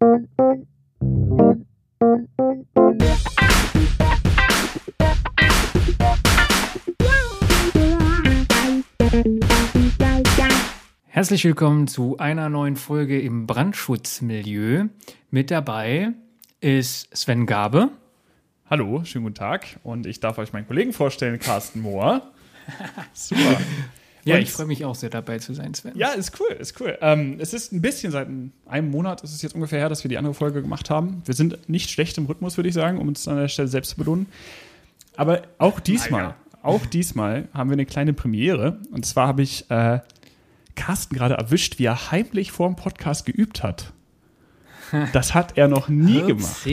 Herzlich willkommen zu einer neuen Folge im Brandschutzmilieu. Mit dabei ist Sven Gabe. Hallo, schönen guten Tag. Und ich darf euch meinen Kollegen vorstellen, Carsten Mohr. Super. Ja, Und- ich freue mich auch sehr dabei zu sein, Sven. Ja, ist cool, ist cool. Ähm, es ist ein bisschen seit einem Monat, ist es jetzt ungefähr her, dass wir die andere Folge gemacht haben. Wir sind nicht schlecht im Rhythmus, würde ich sagen, um uns an der Stelle selbst zu belohnen. Aber auch diesmal, Naja. auch diesmal haben wir eine kleine Premiere. Und zwar habe ich äh, Carsten gerade erwischt, wie er heimlich vor dem Podcast geübt hat. Das hat er noch nie gemacht.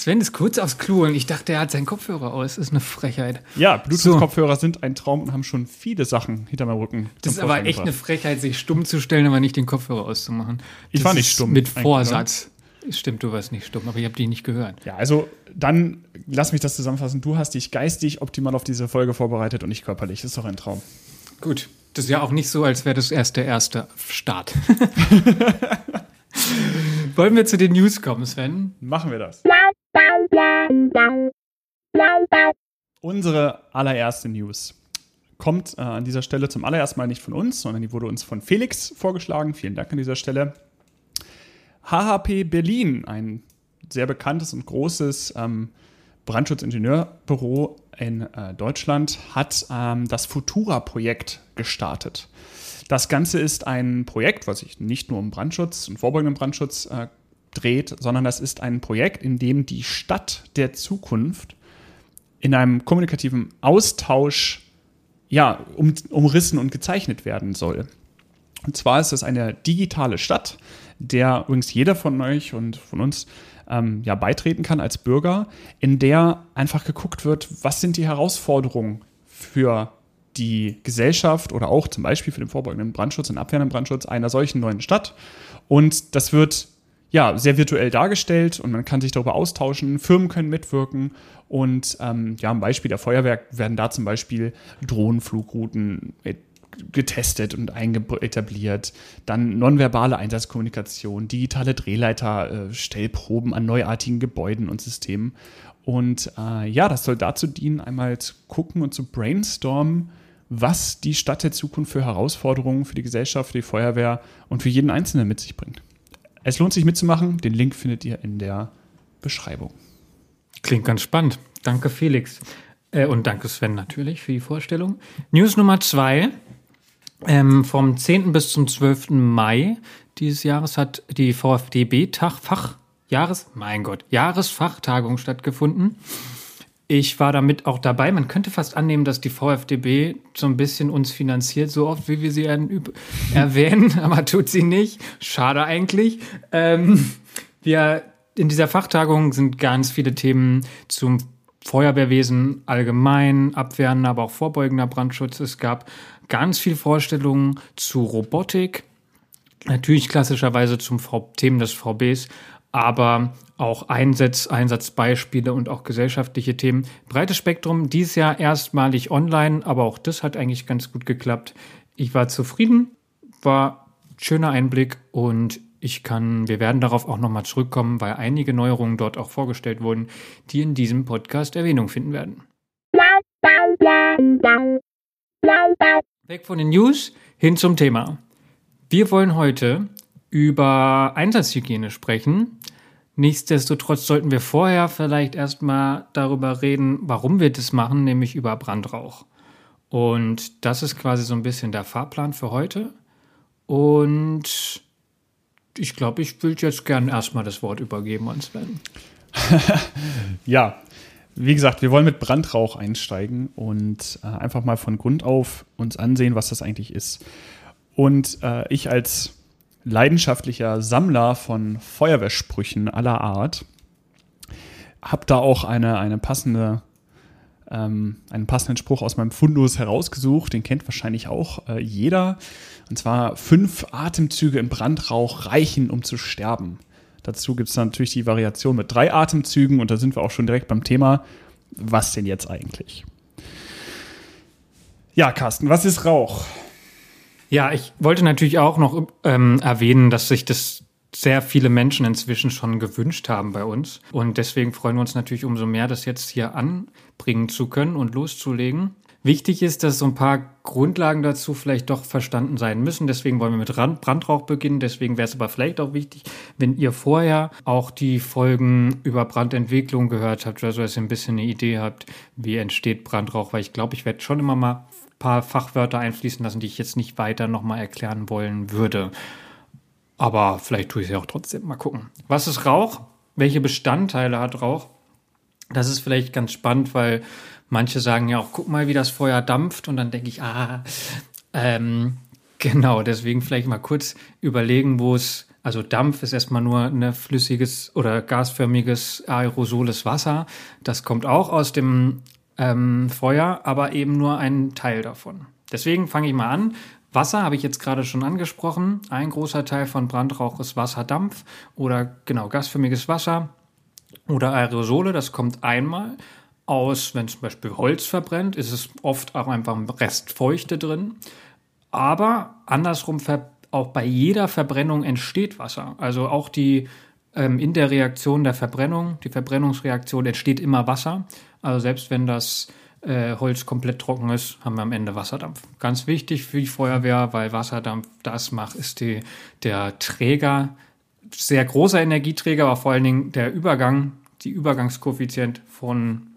Sven ist kurz aufs Klo und ich dachte, er hat seinen Kopfhörer aus. Das ist eine Frechheit. Ja, Bluetooth-Kopfhörer sind ein Traum und haben schon viele Sachen hinter meinem Rücken. Das ist aber echt eine gebracht. Frechheit, sich stumm zu stellen, aber nicht den Kopfhörer auszumachen. Ich Das war nicht stumm Mit ne? Vorsatz. Stimmt, du warst nicht stumm, aber ich habe die nicht gehört. Ja, also dann lass mich das zusammenfassen. Du hast dich geistig optimal auf diese Folge vorbereitet und ich körperlich. Das ist doch ein Traum. Gut. Das ist ja auch nicht so, als wäre das erst der erste Start. Wollen wir zu den News kommen, Sven? Machen wir das. Unsere allererste News kommt äh, an dieser Stelle zum allerersten Mal nicht von uns, sondern die wurde uns von Felix vorgeschlagen. Vielen Dank an dieser Stelle. HHP Berlin, ein sehr bekanntes und großes ähm, Brandschutzingenieurбüro in äh, Deutschland, hat ähm, das Futura-Projekt gestartet. Das Ganze ist ein Projekt, was sich nicht nur um Brandschutz und vorbeugenden Brandschutz äh, dreht, sondern das ist ein Projekt, in dem die Stadt der Zukunft in einem kommunikativen Austausch ja, um, umrissen und gezeichnet werden soll. Und zwar ist es eine digitale Stadt, der übrigens jeder von euch und von uns ähm, ja, beitreten kann als Bürger, in der einfach geguckt wird, was sind die Herausforderungen für die Gesellschaft oder auch zum Beispiel für den vorbeugenden Brandschutz und abwehrenden Brandschutz einer solchen neuen Stadt. Und das wird ja sehr virtuell dargestellt und man kann sich darüber austauschen. Firmen können mitwirken und ähm, ja, am Beispiel der Feuerwehr werden da zum Beispiel Drohnenflugrouten getestet und etabliert. Dann nonverbale Einsatzkommunikation, digitale Drehleiter, äh, Stellproben an neuartigen Gebäuden und Systemen. Und äh, ja, das soll dazu dienen, einmal zu gucken und zu brainstormen, was die Stadt der Zukunft für Herausforderungen für die Gesellschaft, für die Feuerwehr und für jeden Einzelnen mit sich bringt. Es lohnt sich mitzumachen. Den Link findet ihr in der Beschreibung. Klingt ganz spannend. Danke, Felix. Äh, und danke, Sven, natürlich für die Vorstellung. News Nummer zwei. Ähm, vom 10. bis zum 12. Mai dieses Jahres hat die VfDB-Tag, Fach, Jahres, mein Gott, Jahresfachtagung stattgefunden. Ich war damit auch dabei. Man könnte fast annehmen, dass die VfDB so ein bisschen uns finanziert, so oft wie wir sie erwähnen, aber tut sie nicht. Schade eigentlich. Ähm, wir in dieser Fachtagung sind ganz viele Themen zum Feuerwehrwesen allgemein, abwehrender, aber auch vorbeugender Brandschutz. Es gab ganz viel Vorstellungen zu Robotik, natürlich klassischerweise zum v Themen des VBs, aber auch Einsatz, Einsatzbeispiele und auch gesellschaftliche Themen. Breites Spektrum, dieses Jahr erstmalig online, aber auch das hat eigentlich ganz gut geklappt. Ich war zufrieden, war schöner Einblick und ich kann, wir werden darauf auch nochmal zurückkommen, weil einige Neuerungen dort auch vorgestellt wurden, die in diesem Podcast Erwähnung finden werden. Weg von den News hin zum Thema. Wir wollen heute über Einsatzhygiene sprechen. Nichtsdestotrotz sollten wir vorher vielleicht erstmal darüber reden, warum wir das machen, nämlich über Brandrauch. Und das ist quasi so ein bisschen der Fahrplan für heute. Und ich glaube, ich will jetzt gerne erstmal das Wort übergeben an Sven. Ja, wie gesagt, wir wollen mit Brandrauch einsteigen und äh, einfach mal von Grund auf uns ansehen, was das eigentlich ist. Und äh, ich als leidenschaftlicher Sammler von Feuerwehrsprüchen aller Art habe da auch eine, eine passende, ähm, einen passenden Spruch aus meinem Fundus herausgesucht. Den kennt wahrscheinlich auch äh, jeder. Und zwar: Fünf Atemzüge in Brandrauch reichen, um zu sterben. Dazu gibt es natürlich die Variation mit drei Atemzügen und da sind wir auch schon direkt beim Thema. Was denn jetzt eigentlich? Ja, Carsten, was ist Rauch? Ja, ich wollte natürlich auch noch ähm, erwähnen, dass sich das sehr viele Menschen inzwischen schon gewünscht haben bei uns. Und deswegen freuen wir uns natürlich umso mehr, das jetzt hier anbringen zu können und loszulegen. Wichtig ist, dass so ein paar Grundlagen dazu vielleicht doch verstanden sein müssen. Deswegen wollen wir mit Brandrauch beginnen. Deswegen wäre es aber vielleicht auch wichtig, wenn ihr vorher auch die Folgen über Brandentwicklung gehört habt, also dass ihr ein bisschen eine Idee habt, wie entsteht Brandrauch. Weil ich glaube, ich werde schon immer mal paar Fachwörter einfließen lassen, die ich jetzt nicht weiter nochmal erklären wollen würde. Aber vielleicht tue ich es ja auch trotzdem. Mal gucken. Was ist Rauch? Welche Bestandteile hat Rauch? Das ist vielleicht ganz spannend, weil Manche sagen ja auch, guck mal, wie das Feuer dampft. Und dann denke ich, ah, ähm, genau, deswegen vielleicht mal kurz überlegen, wo es, also Dampf ist erstmal nur ein flüssiges oder gasförmiges aerosoles Wasser. Das kommt auch aus dem ähm, Feuer, aber eben nur ein Teil davon. Deswegen fange ich mal an. Wasser habe ich jetzt gerade schon angesprochen. Ein großer Teil von Brandrauch ist Wasserdampf oder genau gasförmiges Wasser oder Aerosole. Das kommt einmal aus, wenn zum Beispiel Holz verbrennt, ist es oft auch einfach ein Rest Feuchte drin. Aber andersrum, auch bei jeder Verbrennung entsteht Wasser. Also auch die ähm, in der Reaktion der Verbrennung, die Verbrennungsreaktion entsteht immer Wasser. Also selbst wenn das äh, Holz komplett trocken ist, haben wir am Ende Wasserdampf. Ganz wichtig für die Feuerwehr, weil Wasserdampf das macht, ist die, der Träger, sehr großer Energieträger, aber vor allen Dingen der Übergang, die Übergangskoeffizient von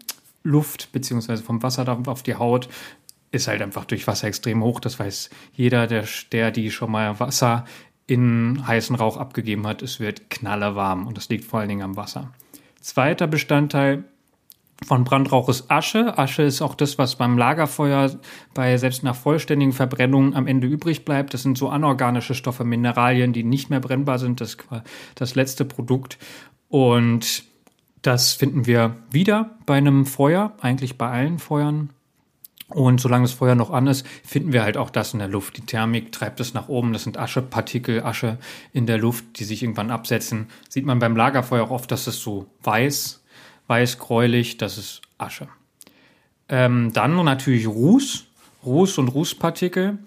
Luft beziehungsweise vom Wasserdampf auf die Haut ist halt einfach durch Wasser extrem hoch. Das weiß jeder, der, der die schon mal Wasser in heißen Rauch abgegeben hat. Es wird knallerwarm und das liegt vor allen Dingen am Wasser. Zweiter Bestandteil von Brandrauch ist Asche. Asche ist auch das, was beim Lagerfeuer bei selbst nach vollständigen Verbrennungen am Ende übrig bleibt. Das sind so anorganische Stoffe, Mineralien, die nicht mehr brennbar sind. Das das letzte Produkt. Und das finden wir wieder bei einem Feuer, eigentlich bei allen Feuern. Und solange das Feuer noch an ist, finden wir halt auch das in der Luft. Die Thermik treibt es nach oben. Das sind Aschepartikel, Asche in der Luft, die sich irgendwann absetzen. Sieht man beim Lagerfeuer auch oft, dass es so weiß, weiß, gräulich, das ist Asche. Ähm, dann natürlich Ruß. Ruß und Rußpartikel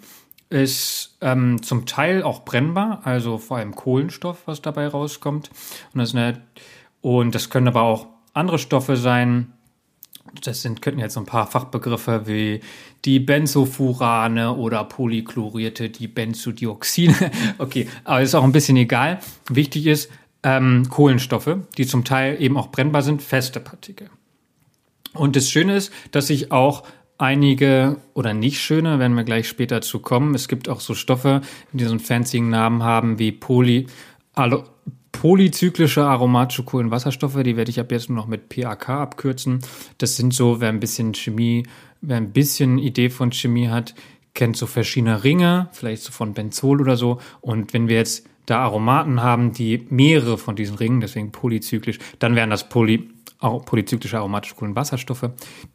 ist ähm, zum Teil auch brennbar, also vor allem Kohlenstoff, was dabei rauskommt. Und das eine und das können aber auch andere Stoffe sein. Das sind, könnten jetzt ein paar Fachbegriffe wie die Benzofurane oder polychlorierte, die Benzodioxine. okay, aber ist auch ein bisschen egal. Wichtig ist, ähm, Kohlenstoffe, die zum Teil eben auch brennbar sind, feste Partikel. Und das Schöne ist, dass sich auch einige oder nicht schöne, werden wir gleich später zu kommen. Es gibt auch so Stoffe, die so einen fancy Namen haben wie Poly, polyzyklische aromatische Kohlenwasserstoffe, die werde ich ab jetzt nur noch mit PAK abkürzen. Das sind so, wer ein bisschen Chemie, wer ein bisschen Idee von Chemie hat, kennt so verschiedene Ringe, vielleicht so von Benzol oder so. Und wenn wir jetzt da Aromaten haben, die mehrere von diesen Ringen, deswegen polyzyklisch, dann wären das Poly, polyzyklische aromatische Kohlenwasserstoffe.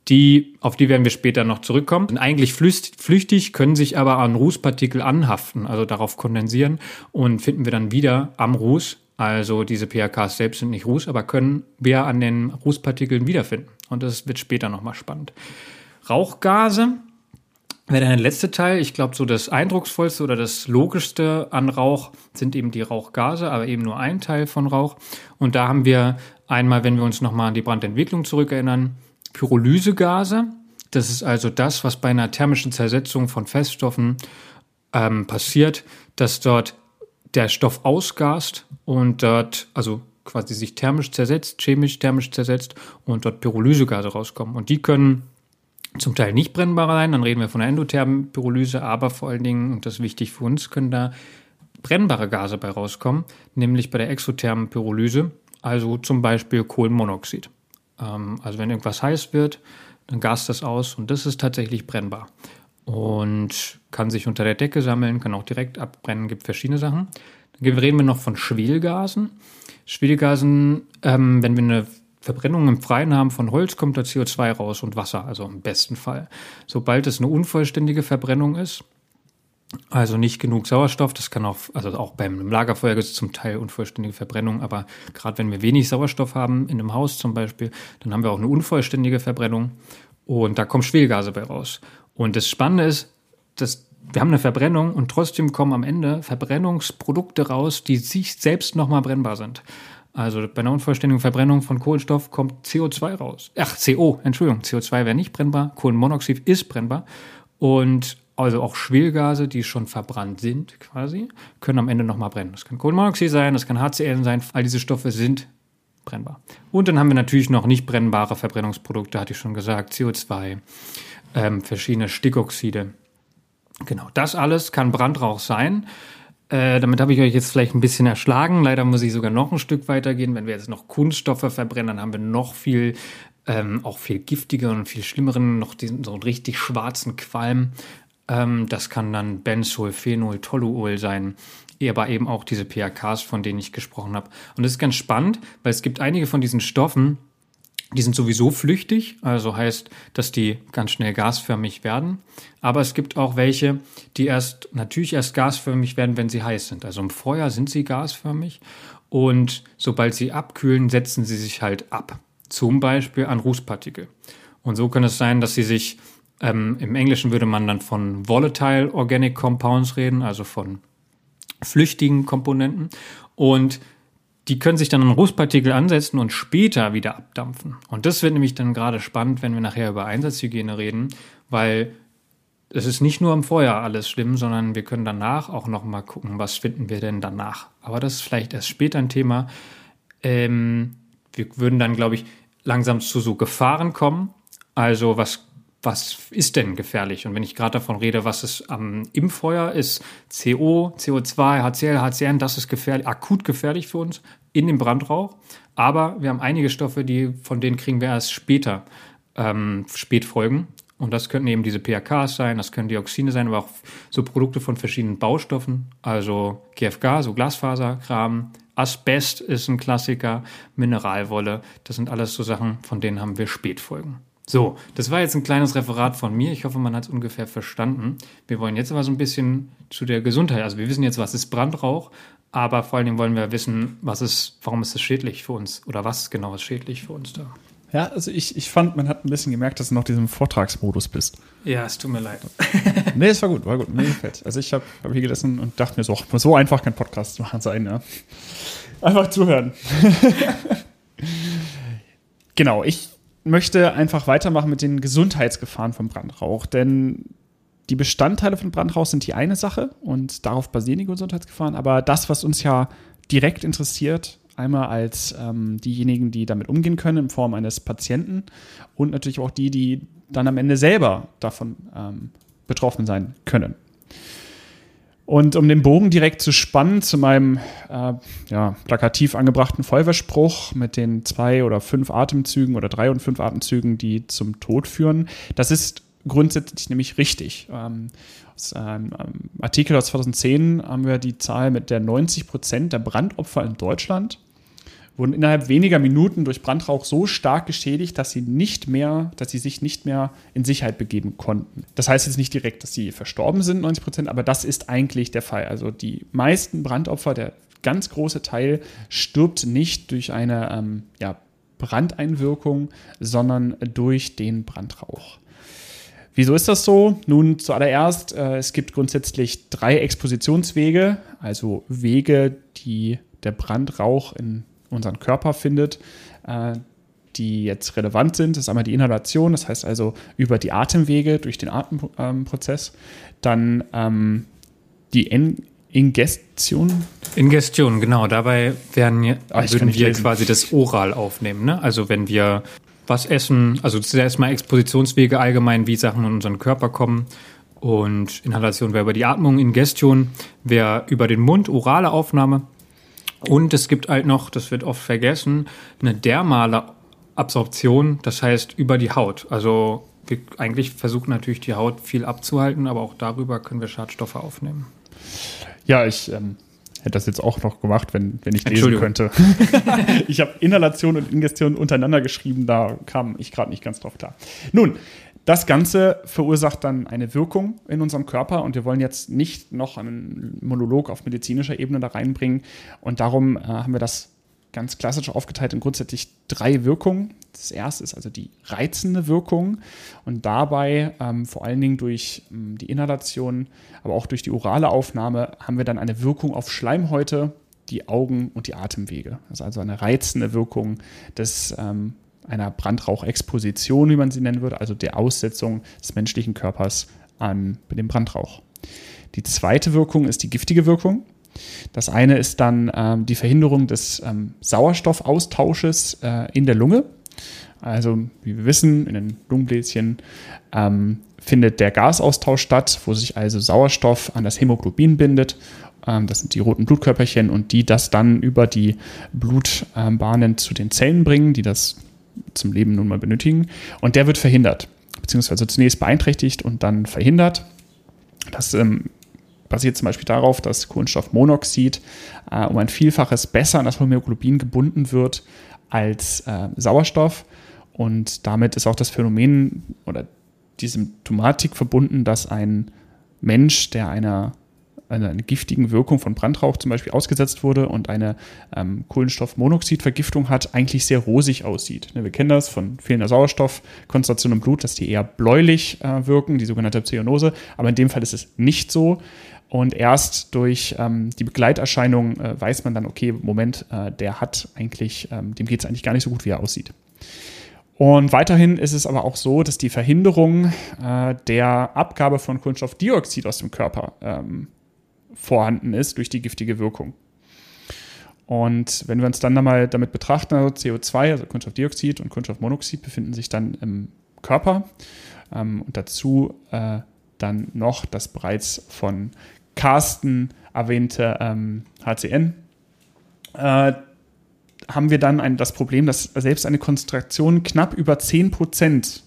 Die, auf die werden wir später noch zurückkommen. Sind eigentlich flüchtig, können sich aber an Rußpartikel anhaften, also darauf kondensieren und finden wir dann wieder am Ruß also diese PHKs selbst sind nicht Ruß, aber können wir an den Rußpartikeln wiederfinden. Und das wird später nochmal spannend. Rauchgase wäre der letzte Teil. Ich glaube, so das eindrucksvollste oder das logischste an Rauch sind eben die Rauchgase, aber eben nur ein Teil von Rauch. Und da haben wir einmal, wenn wir uns nochmal an die Brandentwicklung zurückerinnern, Pyrolysegase. Das ist also das, was bei einer thermischen Zersetzung von Feststoffen ähm, passiert, dass dort der Stoff ausgast und dort, also quasi sich thermisch zersetzt, chemisch thermisch zersetzt und dort Pyrolysegase rauskommen. Und die können zum Teil nicht brennbar sein, dann reden wir von der endothermen Pyrolyse, aber vor allen Dingen, und das ist wichtig für uns, können da brennbare Gase bei rauskommen, nämlich bei der exothermen Pyrolyse, also zum Beispiel Kohlenmonoxid. Ähm, also wenn irgendwas heiß wird, dann gast das aus und das ist tatsächlich brennbar und kann sich unter der Decke sammeln, kann auch direkt abbrennen, gibt verschiedene Sachen. Dann reden wir noch von Schwelgasen. Schwelgasen, ähm, wenn wir eine Verbrennung im Freien haben von Holz, kommt da CO2 raus und Wasser, also im besten Fall. Sobald es eine unvollständige Verbrennung ist, also nicht genug Sauerstoff, das kann auch, also auch beim Lagerfeuer gibt es zum Teil unvollständige Verbrennung, aber gerade wenn wir wenig Sauerstoff haben, in einem Haus zum Beispiel, dann haben wir auch eine unvollständige Verbrennung und da kommen Schwelgase bei raus. Und das Spannende ist, dass wir haben eine Verbrennung und trotzdem kommen am Ende Verbrennungsprodukte raus, die sich selbst nochmal brennbar sind. Also bei einer unvollständigen Verbrennung von Kohlenstoff kommt CO2 raus. Ach, CO, Entschuldigung, CO2 wäre nicht brennbar, Kohlenmonoxid ist brennbar. Und also auch Schwelgase, die schon verbrannt sind quasi, können am Ende nochmal brennen. Das kann Kohlenmonoxid sein, das kann HCl sein, all diese Stoffe sind brennbar. Und dann haben wir natürlich noch nicht brennbare Verbrennungsprodukte, hatte ich schon gesagt, CO2, ähm, verschiedene Stickoxide. Genau, das alles kann Brandrauch sein. Äh, damit habe ich euch jetzt vielleicht ein bisschen erschlagen. Leider muss ich sogar noch ein Stück weitergehen. Wenn wir jetzt noch Kunststoffe verbrennen, dann haben wir noch viel, ähm, auch viel giftiger und viel schlimmeren, noch diesen so einen richtig schwarzen Qualm. Ähm, das kann dann Benzol, Phenol, Toluol sein aber eben auch diese PAKs, von denen ich gesprochen habe. Und das ist ganz spannend, weil es gibt einige von diesen Stoffen, die sind sowieso flüchtig, also heißt, dass die ganz schnell gasförmig werden. Aber es gibt auch welche, die erst natürlich erst gasförmig werden, wenn sie heiß sind. Also im Feuer sind sie gasförmig und sobald sie abkühlen, setzen sie sich halt ab. Zum Beispiel an Rußpartikel. Und so kann es sein, dass sie sich ähm, im Englischen würde man dann von volatile organic compounds reden, also von flüchtigen Komponenten. Und die können sich dann an Rußpartikel ansetzen und später wieder abdampfen. Und das wird nämlich dann gerade spannend, wenn wir nachher über Einsatzhygiene reden, weil es ist nicht nur im Feuer alles schlimm, sondern wir können danach auch noch mal gucken, was finden wir denn danach. Aber das ist vielleicht erst später ein Thema. Ähm, wir würden dann, glaube ich, langsam zu so Gefahren kommen. Also was was ist denn gefährlich? Und wenn ich gerade davon rede, was ist ähm, im Feuer ist, CO, CO2, HCl, HCN, das ist gefährlich, akut gefährlich für uns in dem Brandrauch. Aber wir haben einige Stoffe, die, von denen kriegen wir erst später ähm, Spätfolgen. Und das könnten eben diese PAKs sein, das können Dioxine sein, aber auch so Produkte von verschiedenen Baustoffen, also GFK, so Glasfaserkram, Asbest ist ein Klassiker, Mineralwolle, das sind alles so Sachen, von denen haben wir Spätfolgen. So, das war jetzt ein kleines Referat von mir. Ich hoffe, man hat es ungefähr verstanden. Wir wollen jetzt aber so ein bisschen zu der Gesundheit. Also wir wissen jetzt, was ist Brandrauch, aber vor allen Dingen wollen wir wissen, was ist, warum ist es schädlich für uns oder was genau ist schädlich für uns da. Ja, also ich, ich fand, man hat ein bisschen gemerkt, dass du noch diesem Vortragsmodus bist. Ja, es tut mir leid. nee, es war gut, war gut. Mir gefällt. Also ich habe hab hier gesessen und dachte mir so, so einfach kein Podcast machen sein, ja. Einfach zuhören. genau, ich möchte einfach weitermachen mit den Gesundheitsgefahren von Brandrauch, denn die Bestandteile von Brandrauch sind die eine Sache und darauf basieren die Gesundheitsgefahren, aber das, was uns ja direkt interessiert, einmal als ähm, diejenigen, die damit umgehen können in Form eines Patienten und natürlich auch die, die dann am Ende selber davon ähm, betroffen sein können. Und um den Bogen direkt zu spannen zu meinem äh, ja, plakativ angebrachten Feuerwehrspruch mit den zwei oder fünf Atemzügen oder drei und fünf Atemzügen, die zum Tod führen, das ist grundsätzlich nämlich richtig. Ähm, aus einem Artikel aus 2010 haben wir die Zahl mit der 90 Prozent der Brandopfer in Deutschland wurden innerhalb weniger Minuten durch Brandrauch so stark geschädigt, dass sie nicht mehr, dass sie sich nicht mehr in Sicherheit begeben konnten. Das heißt jetzt nicht direkt, dass sie verstorben sind, 90 Prozent, aber das ist eigentlich der Fall. Also die meisten Brandopfer, der ganz große Teil, stirbt nicht durch eine ähm, ja, Brandeinwirkung, sondern durch den Brandrauch. Wieso ist das so? Nun, zuallererst, äh, es gibt grundsätzlich drei Expositionswege, also Wege, die der Brandrauch in unseren Körper findet, äh, die jetzt relevant sind. Das ist einmal die Inhalation, das heißt also über die Atemwege durch den Atemprozess. Dann ähm, die Ingestion. Ingestion, genau. Dabei werden, Ach, würden wir lesen. quasi das oral aufnehmen. Ne? Also wenn wir was essen, also das sind erstmal Expositionswege allgemein, wie Sachen in unseren Körper kommen. Und Inhalation wäre über die Atmung, Ingestion wäre über den Mund, orale Aufnahme. Und es gibt halt noch, das wird oft vergessen, eine dermale Absorption, das heißt über die Haut. Also wir eigentlich versuchen natürlich die Haut viel abzuhalten, aber auch darüber können wir Schadstoffe aufnehmen. Ja, ich ähm, hätte das jetzt auch noch gemacht, wenn, wenn ich lesen könnte. ich habe Inhalation und Ingestion untereinander geschrieben, da kam ich gerade nicht ganz drauf klar. Nun, das Ganze verursacht dann eine Wirkung in unserem Körper und wir wollen jetzt nicht noch einen Monolog auf medizinischer Ebene da reinbringen und darum äh, haben wir das ganz klassisch aufgeteilt in grundsätzlich drei Wirkungen. Das erste ist also die reizende Wirkung und dabei ähm, vor allen Dingen durch ähm, die Inhalation, aber auch durch die orale Aufnahme haben wir dann eine Wirkung auf Schleimhäute, die Augen und die Atemwege. Das ist also eine reizende Wirkung des, ähm, einer Brandrauchexposition, wie man sie nennen würde, also der Aussetzung des menschlichen Körpers an dem Brandrauch. Die zweite Wirkung ist die giftige Wirkung. Das eine ist dann ähm, die Verhinderung des ähm, Sauerstoffaustausches äh, in der Lunge. Also, wie wir wissen, in den Lungenbläschen ähm, findet der Gasaustausch statt, wo sich also Sauerstoff an das Hämoglobin bindet. Ähm, das sind die roten Blutkörperchen und die das dann über die Blutbahnen zu den Zellen bringen, die das zum Leben nun mal benötigen. Und der wird verhindert, beziehungsweise zunächst beeinträchtigt und dann verhindert. Das ähm, basiert zum Beispiel darauf, dass Kohlenstoffmonoxid äh, um ein Vielfaches besser an das Hämoglobin gebunden wird als äh, Sauerstoff. Und damit ist auch das Phänomen oder die Symptomatik verbunden, dass ein Mensch, der einer einer, giftigen Wirkung von Brandrauch zum Beispiel ausgesetzt wurde und eine ähm, Kohlenstoffmonoxidvergiftung hat, eigentlich sehr rosig aussieht. Ne, wir kennen das von fehlender Sauerstoffkonzentration im Blut, dass die eher bläulich äh, wirken, die sogenannte Zyanose. Aber in dem Fall ist es nicht so. Und erst durch ähm, die Begleiterscheinung äh, weiß man dann, okay, Moment, äh, der hat eigentlich, ähm, dem geht es eigentlich gar nicht so gut, wie er aussieht. Und weiterhin ist es aber auch so, dass die Verhinderung äh, der Abgabe von Kohlenstoffdioxid aus dem Körper ähm, vorhanden ist durch die giftige Wirkung. Und wenn wir uns dann einmal damit betrachten, also CO2, also Kohlenstoffdioxid und Kohlenstoffmonoxid befinden sich dann im Körper ähm, und dazu äh, dann noch das bereits von Carsten erwähnte ähm, HCN, äh, haben wir dann ein, das Problem, dass selbst eine Konzentration knapp über 10%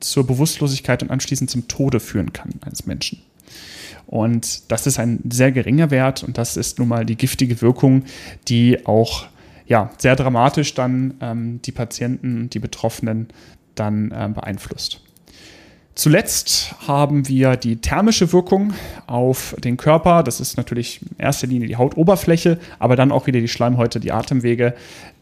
zur Bewusstlosigkeit und anschließend zum Tode führen kann eines Menschen. Und das ist ein sehr geringer Wert und das ist nun mal die giftige Wirkung, die auch ja, sehr dramatisch dann ähm, die Patienten, die Betroffenen dann äh, beeinflusst. Zuletzt haben wir die thermische Wirkung auf den Körper. Das ist natürlich in erster Linie die Hautoberfläche, aber dann auch wieder die Schleimhäute, die Atemwege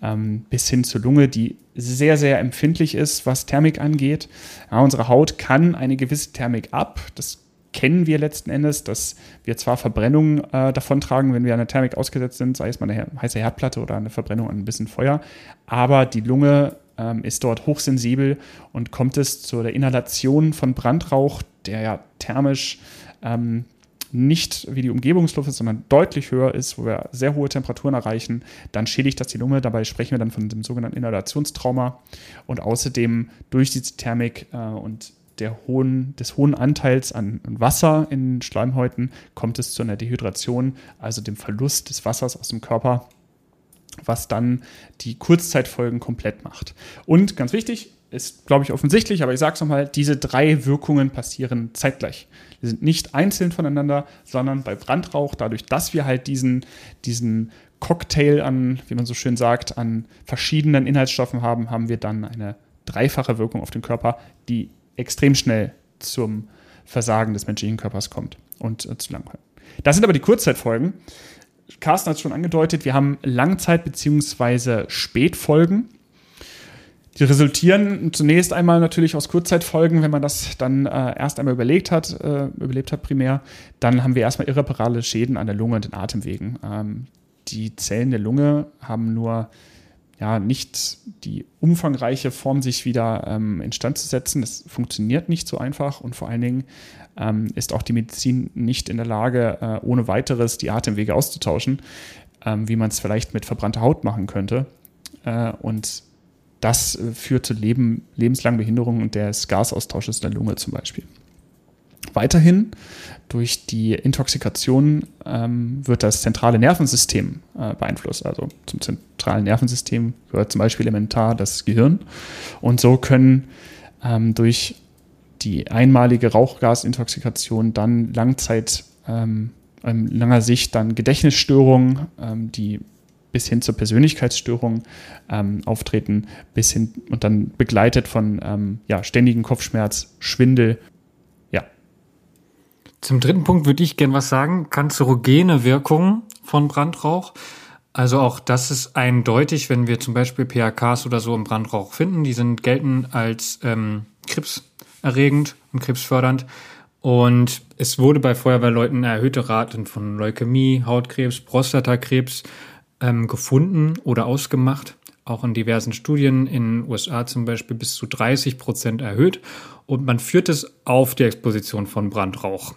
ähm, bis hin zur Lunge, die sehr, sehr empfindlich ist, was Thermik angeht. Ja, unsere Haut kann eine gewisse Thermik ab. Das kennen wir letzten Endes, dass wir zwar Verbrennungen äh, davontragen, wenn wir an der Thermik ausgesetzt sind, sei es mal eine heiße Herdplatte oder eine Verbrennung an ein bisschen Feuer, aber die Lunge ähm, ist dort hochsensibel und kommt es zu der Inhalation von Brandrauch, der ja thermisch ähm, nicht wie die Umgebungsluft ist, sondern deutlich höher ist, wo wir sehr hohe Temperaturen erreichen, dann schädigt das die Lunge. Dabei sprechen wir dann von dem sogenannten Inhalationstrauma. Und außerdem durch diese Thermik äh, und der hohen, des hohen Anteils an Wasser in Schleimhäuten kommt es zu einer Dehydration, also dem Verlust des Wassers aus dem Körper was dann die Kurzzeitfolgen komplett macht. Und ganz wichtig, ist, glaube ich, offensichtlich, aber ich sage es nochmal, diese drei Wirkungen passieren zeitgleich. Die sind nicht einzeln voneinander, sondern bei Brandrauch, dadurch, dass wir halt diesen, diesen Cocktail an, wie man so schön sagt, an verschiedenen Inhaltsstoffen haben, haben wir dann eine dreifache Wirkung auf den Körper, die extrem schnell zum Versagen des menschlichen Körpers kommt und äh, zu lang. Das sind aber die Kurzzeitfolgen. Carsten hat es schon angedeutet, wir haben Langzeit- bzw. Spätfolgen. Die resultieren zunächst einmal natürlich aus Kurzzeitfolgen, wenn man das dann äh, erst einmal überlegt hat, äh, überlebt hat primär. Dann haben wir erstmal irreparable Schäden an der Lunge und den Atemwegen. Ähm, die Zellen der Lunge haben nur ja, nicht die umfangreiche Form, sich wieder ähm, instand zu setzen. Das funktioniert nicht so einfach und vor allen Dingen ähm, ist auch die Medizin nicht in der Lage, äh, ohne weiteres die Atemwege auszutauschen, ähm, wie man es vielleicht mit verbrannter Haut machen könnte. Äh, und das äh, führt zu Leben, lebenslangen Behinderungen und des Gasaustausches der Lunge zum Beispiel. Weiterhin durch die Intoxikation ähm, wird das zentrale Nervensystem äh, beeinflusst. Also zum zentralen Nervensystem gehört zum Beispiel elementar das Gehirn. Und so können ähm, durch die einmalige Rauchgasintoxikation dann Langzeit, ähm, in langer Sicht dann Gedächtnisstörungen, ähm, die bis hin zur Persönlichkeitsstörung ähm, auftreten, bis hin und dann begleitet von ähm, ja, ständigen Kopfschmerz, Schwindel. Zum dritten Punkt würde ich gerne was sagen. Kanzerogene Wirkungen von Brandrauch. Also auch das ist eindeutig, wenn wir zum Beispiel PAKs oder so im Brandrauch finden. Die sind gelten als ähm, krebserregend und krebsfördernd. Und es wurde bei Feuerwehrleuten erhöhte Raten von Leukämie, Hautkrebs, Prostatakrebs ähm, gefunden oder ausgemacht. Auch in diversen Studien in den USA zum Beispiel bis zu 30 Prozent erhöht. Und man führt es auf die Exposition von Brandrauch.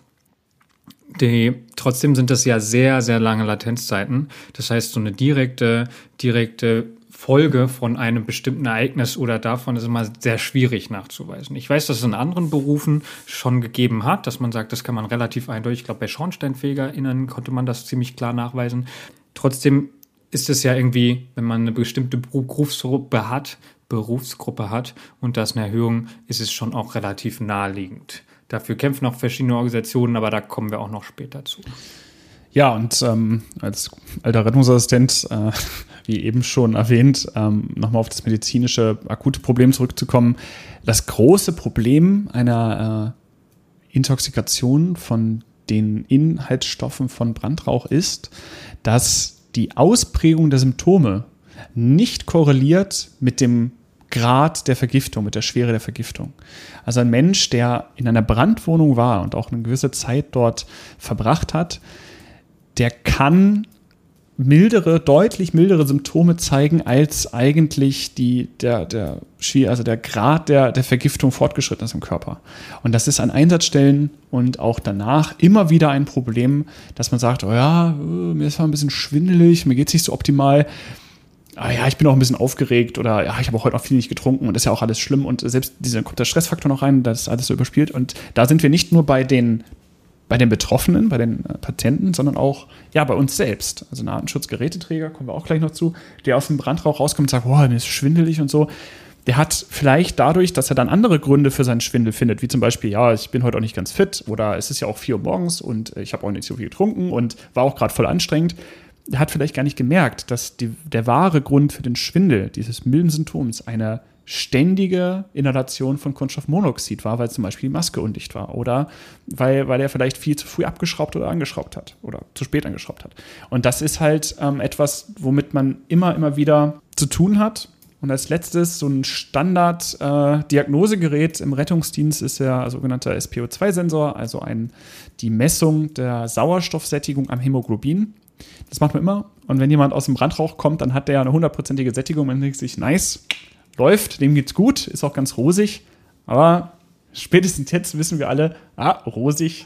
Die, trotzdem sind das ja sehr, sehr lange Latenzzeiten. Das heißt, so eine direkte, direkte Folge von einem bestimmten Ereignis oder davon ist immer sehr schwierig nachzuweisen. Ich weiß, dass es in anderen Berufen schon gegeben hat, dass man sagt, das kann man relativ eindeutig, ich glaube, bei SchornsteinfegerInnen konnte man das ziemlich klar nachweisen. Trotzdem ist es ja irgendwie, wenn man eine bestimmte Berufsgruppe hat, Berufsgruppe hat und das eine Erhöhung, ist es schon auch relativ naheliegend. Dafür kämpfen auch verschiedene Organisationen, aber da kommen wir auch noch später zu. Ja, und ähm, als alter Rettungsassistent, äh, wie eben schon erwähnt, ähm, nochmal auf das medizinische akute Problem zurückzukommen. Das große Problem einer äh, Intoxikation von den Inhaltsstoffen von Brandrauch ist, dass die Ausprägung der Symptome nicht korreliert mit dem Grad der Vergiftung, mit der Schwere der Vergiftung. Also ein Mensch, der in einer Brandwohnung war und auch eine gewisse Zeit dort verbracht hat, der kann mildere, deutlich mildere Symptome zeigen, als eigentlich die, der, der, also der Grad der, der Vergiftung fortgeschritten ist im Körper. Und das ist an Einsatzstellen und auch danach immer wieder ein Problem, dass man sagt, oh ja, mir ist zwar ein bisschen schwindelig, mir geht es nicht so optimal ah ja, ich bin auch ein bisschen aufgeregt oder ja, ich habe auch heute auch viel nicht getrunken und das ist ja auch alles schlimm und selbst dieser kommt der Stressfaktor noch rein, das ist alles so überspielt und da sind wir nicht nur bei den bei den Betroffenen, bei den äh, Patienten, sondern auch ja bei uns selbst. Also ein Artenschutzgeräteträger, kommen wir auch gleich noch zu, der aus dem Brandrauch rauskommt und sagt, boah, mir ist schwindelig und so. Der hat vielleicht dadurch, dass er dann andere Gründe für seinen Schwindel findet, wie zum Beispiel, ja, ich bin heute auch nicht ganz fit oder es ist ja auch vier Uhr morgens und ich habe auch nicht so viel getrunken und war auch gerade voll anstrengend hat vielleicht gar nicht gemerkt, dass die, der wahre Grund für den Schwindel dieses milden Symptoms eine ständige Inhalation von Kunststoffmonoxid war, weil zum Beispiel die Maske undicht war oder weil, weil er vielleicht viel zu früh abgeschraubt oder angeschraubt hat oder zu spät angeschraubt hat. Und das ist halt ähm, etwas, womit man immer, immer wieder zu tun hat. Und als letztes so ein Standard-Diagnosegerät äh, im Rettungsdienst ist der sogenannte SPO2-Sensor, also ein, die Messung der Sauerstoffsättigung am Hämoglobin. Das macht man immer. Und wenn jemand aus dem Brandrauch kommt, dann hat der eine hundertprozentige Sättigung. Man denkt sich, nice, läuft, dem geht's gut, ist auch ganz rosig. Aber spätestens jetzt wissen wir alle, ah, rosig,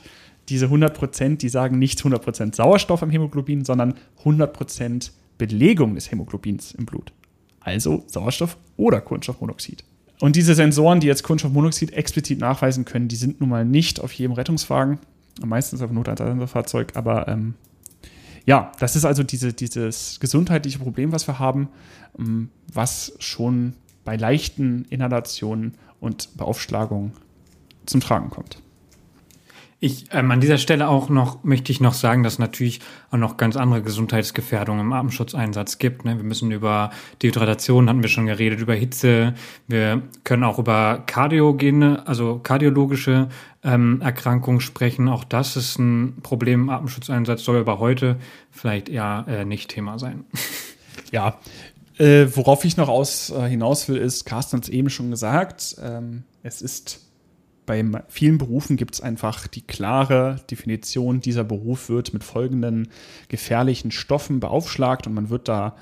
diese 100%, die sagen nicht 100% Sauerstoff im Hämoglobin, sondern 100% Belegung des Hämoglobins im Blut. Also Sauerstoff oder Kohlenstoffmonoxid. Und diese Sensoren, die jetzt Kohlenstoffmonoxid explizit nachweisen können, die sind nun mal nicht auf jedem Rettungswagen, meistens auf einem Notansatzfahrzeug, aber ähm, ja, das ist also diese, dieses gesundheitliche Problem, was wir haben, ähm, was schon bei leichten Inhalationen und Beaufschlagungen zum Tragen kommt. Ich, ähm, an dieser Stelle auch noch, möchte ich noch sagen, dass es natürlich auch noch ganz andere Gesundheitsgefährdungen im Atemschutzeinsatz gibt. Ne? Wir müssen über Dehydration, hatten wir schon geredet, über Hitze. Wir können auch über kardiogene, also kardiologische ähm, Erkrankungen sprechen. Auch das ist ein Problem im Atemschutzeinsatz, soll aber heute vielleicht eher äh, nicht Thema sein. Ja, äh, worauf ich noch aus, äh, hinaus will, ist, Carsten hat es eben schon gesagt, ähm, es ist bei vielen Berufen gibt es einfach die klare Definition, dieser Beruf wird mit folgenden gefährlichen Stoffen beaufschlagt und man wird da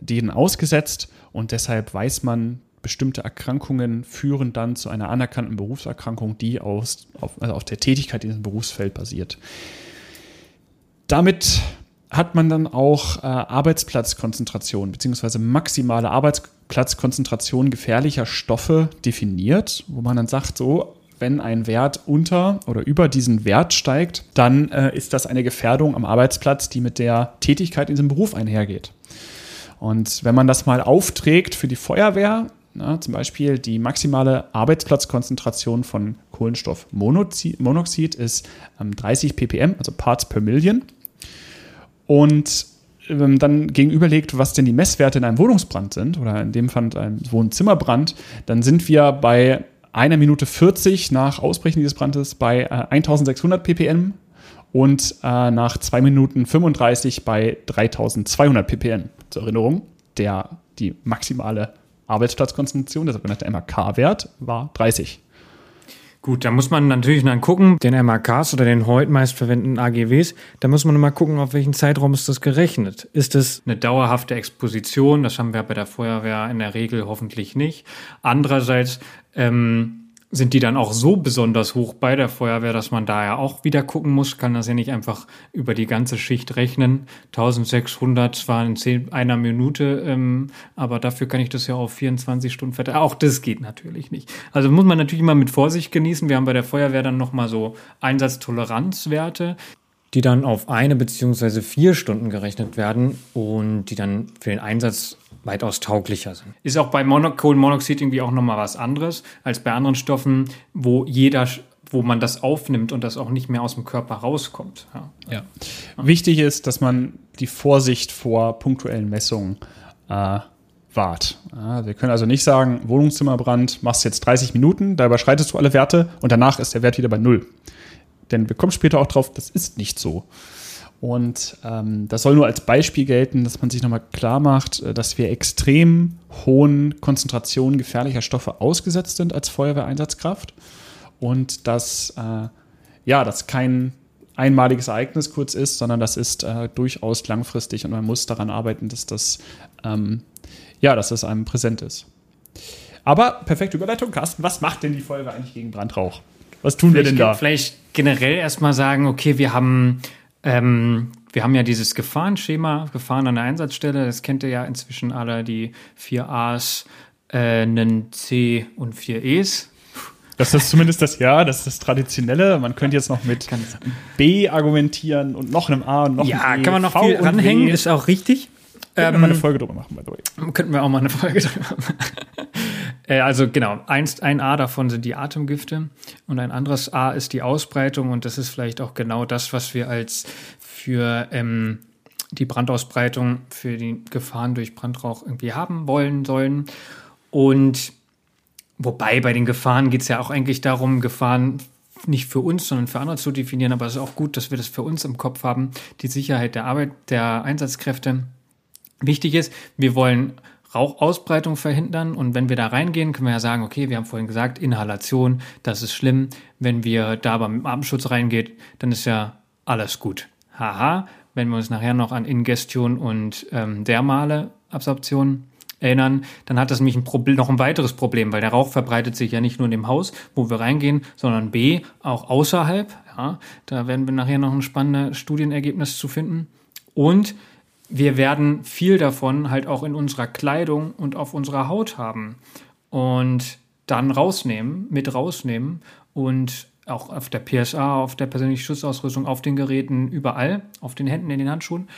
denen ausgesetzt und deshalb weiß man, bestimmte Erkrankungen führen dann zu einer anerkannten Berufserkrankung, die aus, auf, also auf der Tätigkeit in diesem Berufsfeld basiert. Damit hat man dann auch äh, Arbeitsplatzkonzentration bzw. maximale Arbeitsplatzkonzentration gefährlicher Stoffe definiert, wo man dann sagt, so wenn ein Wert unter oder über diesen Wert steigt, dann äh, ist das eine Gefährdung am Arbeitsplatz, die mit der Tätigkeit in diesem Beruf einhergeht. Und wenn man das mal aufträgt für die Feuerwehr, na, zum Beispiel die maximale Arbeitsplatzkonzentration von Kohlenstoffmonoxid ist ähm, 30 ppm, also Parts per Million. Und ähm, dann gegenüberlegt, was denn die Messwerte in einem Wohnungsbrand sind, oder in dem Fall einem Wohnzimmerbrand, dann sind wir bei einer Minute 40 nach Ausbrechen dieses Brandes bei äh, 1600 ppm und äh, nach 2 Minuten 35 bei 3200 ppm. Zur Erinnerung, der, die maximale Arbeitsplatzkonzentration, der sogenannte MAK-Wert, war 30. Gut, da muss man natürlich dann gucken, den MAKs oder den heute meist verwendeten AGWs, da muss man mal gucken, auf welchen Zeitraum ist das gerechnet. Ist es eine dauerhafte Exposition? Das haben wir bei der Feuerwehr in der Regel hoffentlich nicht. Andererseits ähm, sind die dann auch so besonders hoch bei der Feuerwehr, dass man da ja auch wieder gucken muss, kann das ja nicht einfach über die ganze Schicht rechnen. 1600 zwar in 10, einer Minute, ähm, aber dafür kann ich das ja auf 24 Stunden verteilen. Auch das geht natürlich nicht. Also muss man natürlich immer mit Vorsicht genießen. Wir haben bei der Feuerwehr dann nochmal so Einsatztoleranzwerte, die dann auf eine beziehungsweise vier Stunden gerechnet werden und die dann für den Einsatz weitaus tauglicher sind. Ist auch bei Mono Kohlenmonoxid irgendwie auch nochmal was anderes als bei anderen Stoffen, wo jeder wo man das aufnimmt und das auch nicht mehr aus dem Körper rauskommt. Ja. ja. Wichtig ist, dass man die Vorsicht vor punktuellen Messungen äh, wahrt. Ja, wir können also nicht sagen, Wohnungszimmerbrand, machst jetzt 30 Minuten, da überschreitest du alle Werte und danach ist der Wert wieder bei Null. Denn wir kommen später auch drauf, das ist nicht so. Und ähm, das soll nur als Beispiel gelten, dass man sich nochmal klar macht, äh, dass wir extrem hohen Konzentrationen gefährlicher Stoffe ausgesetzt sind als Feuerwehreinsatzkraft und dass äh, ja, das kein einmaliges Ereignis kurz ist, sondern das ist äh, durchaus langfristig und man muss daran arbeiten, dass das ähm, ja, dass das einem präsent ist. Aber perfekte Überleitung, Carsten. Was macht denn die Feuerwehr eigentlich gegen Brandrauch? Was tun vielleicht, wir denn da? Vielleicht generell erstmal sagen, okay, wir haben ähm, wir haben ja dieses Gefahrenschema, Gefahren an der Einsatzstelle, das kennt ihr ja inzwischen alle, die vier A's, äh, einen C und vier E's. Das ist zumindest das Ja, das ist das Traditionelle. Man könnte jetzt noch mit B argumentieren und noch einem A und noch ja, einem E. Ja, kann man noch v viel ranhängen, ist auch richtig. Könnten wir mal eine ähm, Folge drüber machen, by the way. Könnten wir auch mal eine Folge drüber machen. Äh, also genau, eins, ein A davon sind die Atemgifte und ein anderes A ist die Ausbreitung und das ist vielleicht auch genau das, was wir als für ähm, die Brandausbreitung, für die Gefahren durch Brandrauch irgendwie haben wollen sollen. Und wobei bei den Gefahren geht es ja auch eigentlich darum, Gefahren nicht für uns, sondern für andere zu definieren, aber es ist auch gut, dass wir das für uns im Kopf haben, die Sicherheit der Arbeit der Einsatzkräfte. Wichtig ist, wir wollen Rauchausbreitung verhindern. Und wenn wir da reingehen, können wir ja sagen, okay, wir haben vorhin gesagt, Inhalation, das ist schlimm. Wenn wir da beim Atemschutz reingehen, dann ist ja alles gut. Haha, wenn wir uns nachher noch an Ingestion und ähm, dermale Absorption erinnern, dann hat das nämlich ein Problem, noch ein weiteres Problem, weil der Rauch verbreitet sich ja nicht nur in dem Haus, wo wir reingehen, sondern B, auch außerhalb. Ja, da werden wir nachher noch ein spannendes Studienergebnis zu finden. Und wir werden viel davon halt auch in unserer Kleidung und auf unserer Haut haben und dann rausnehmen, mit rausnehmen und auch auf der PSA, auf der persönlichen Schutzausrüstung, auf den Geräten, überall, auf den Händen, in den Handschuhen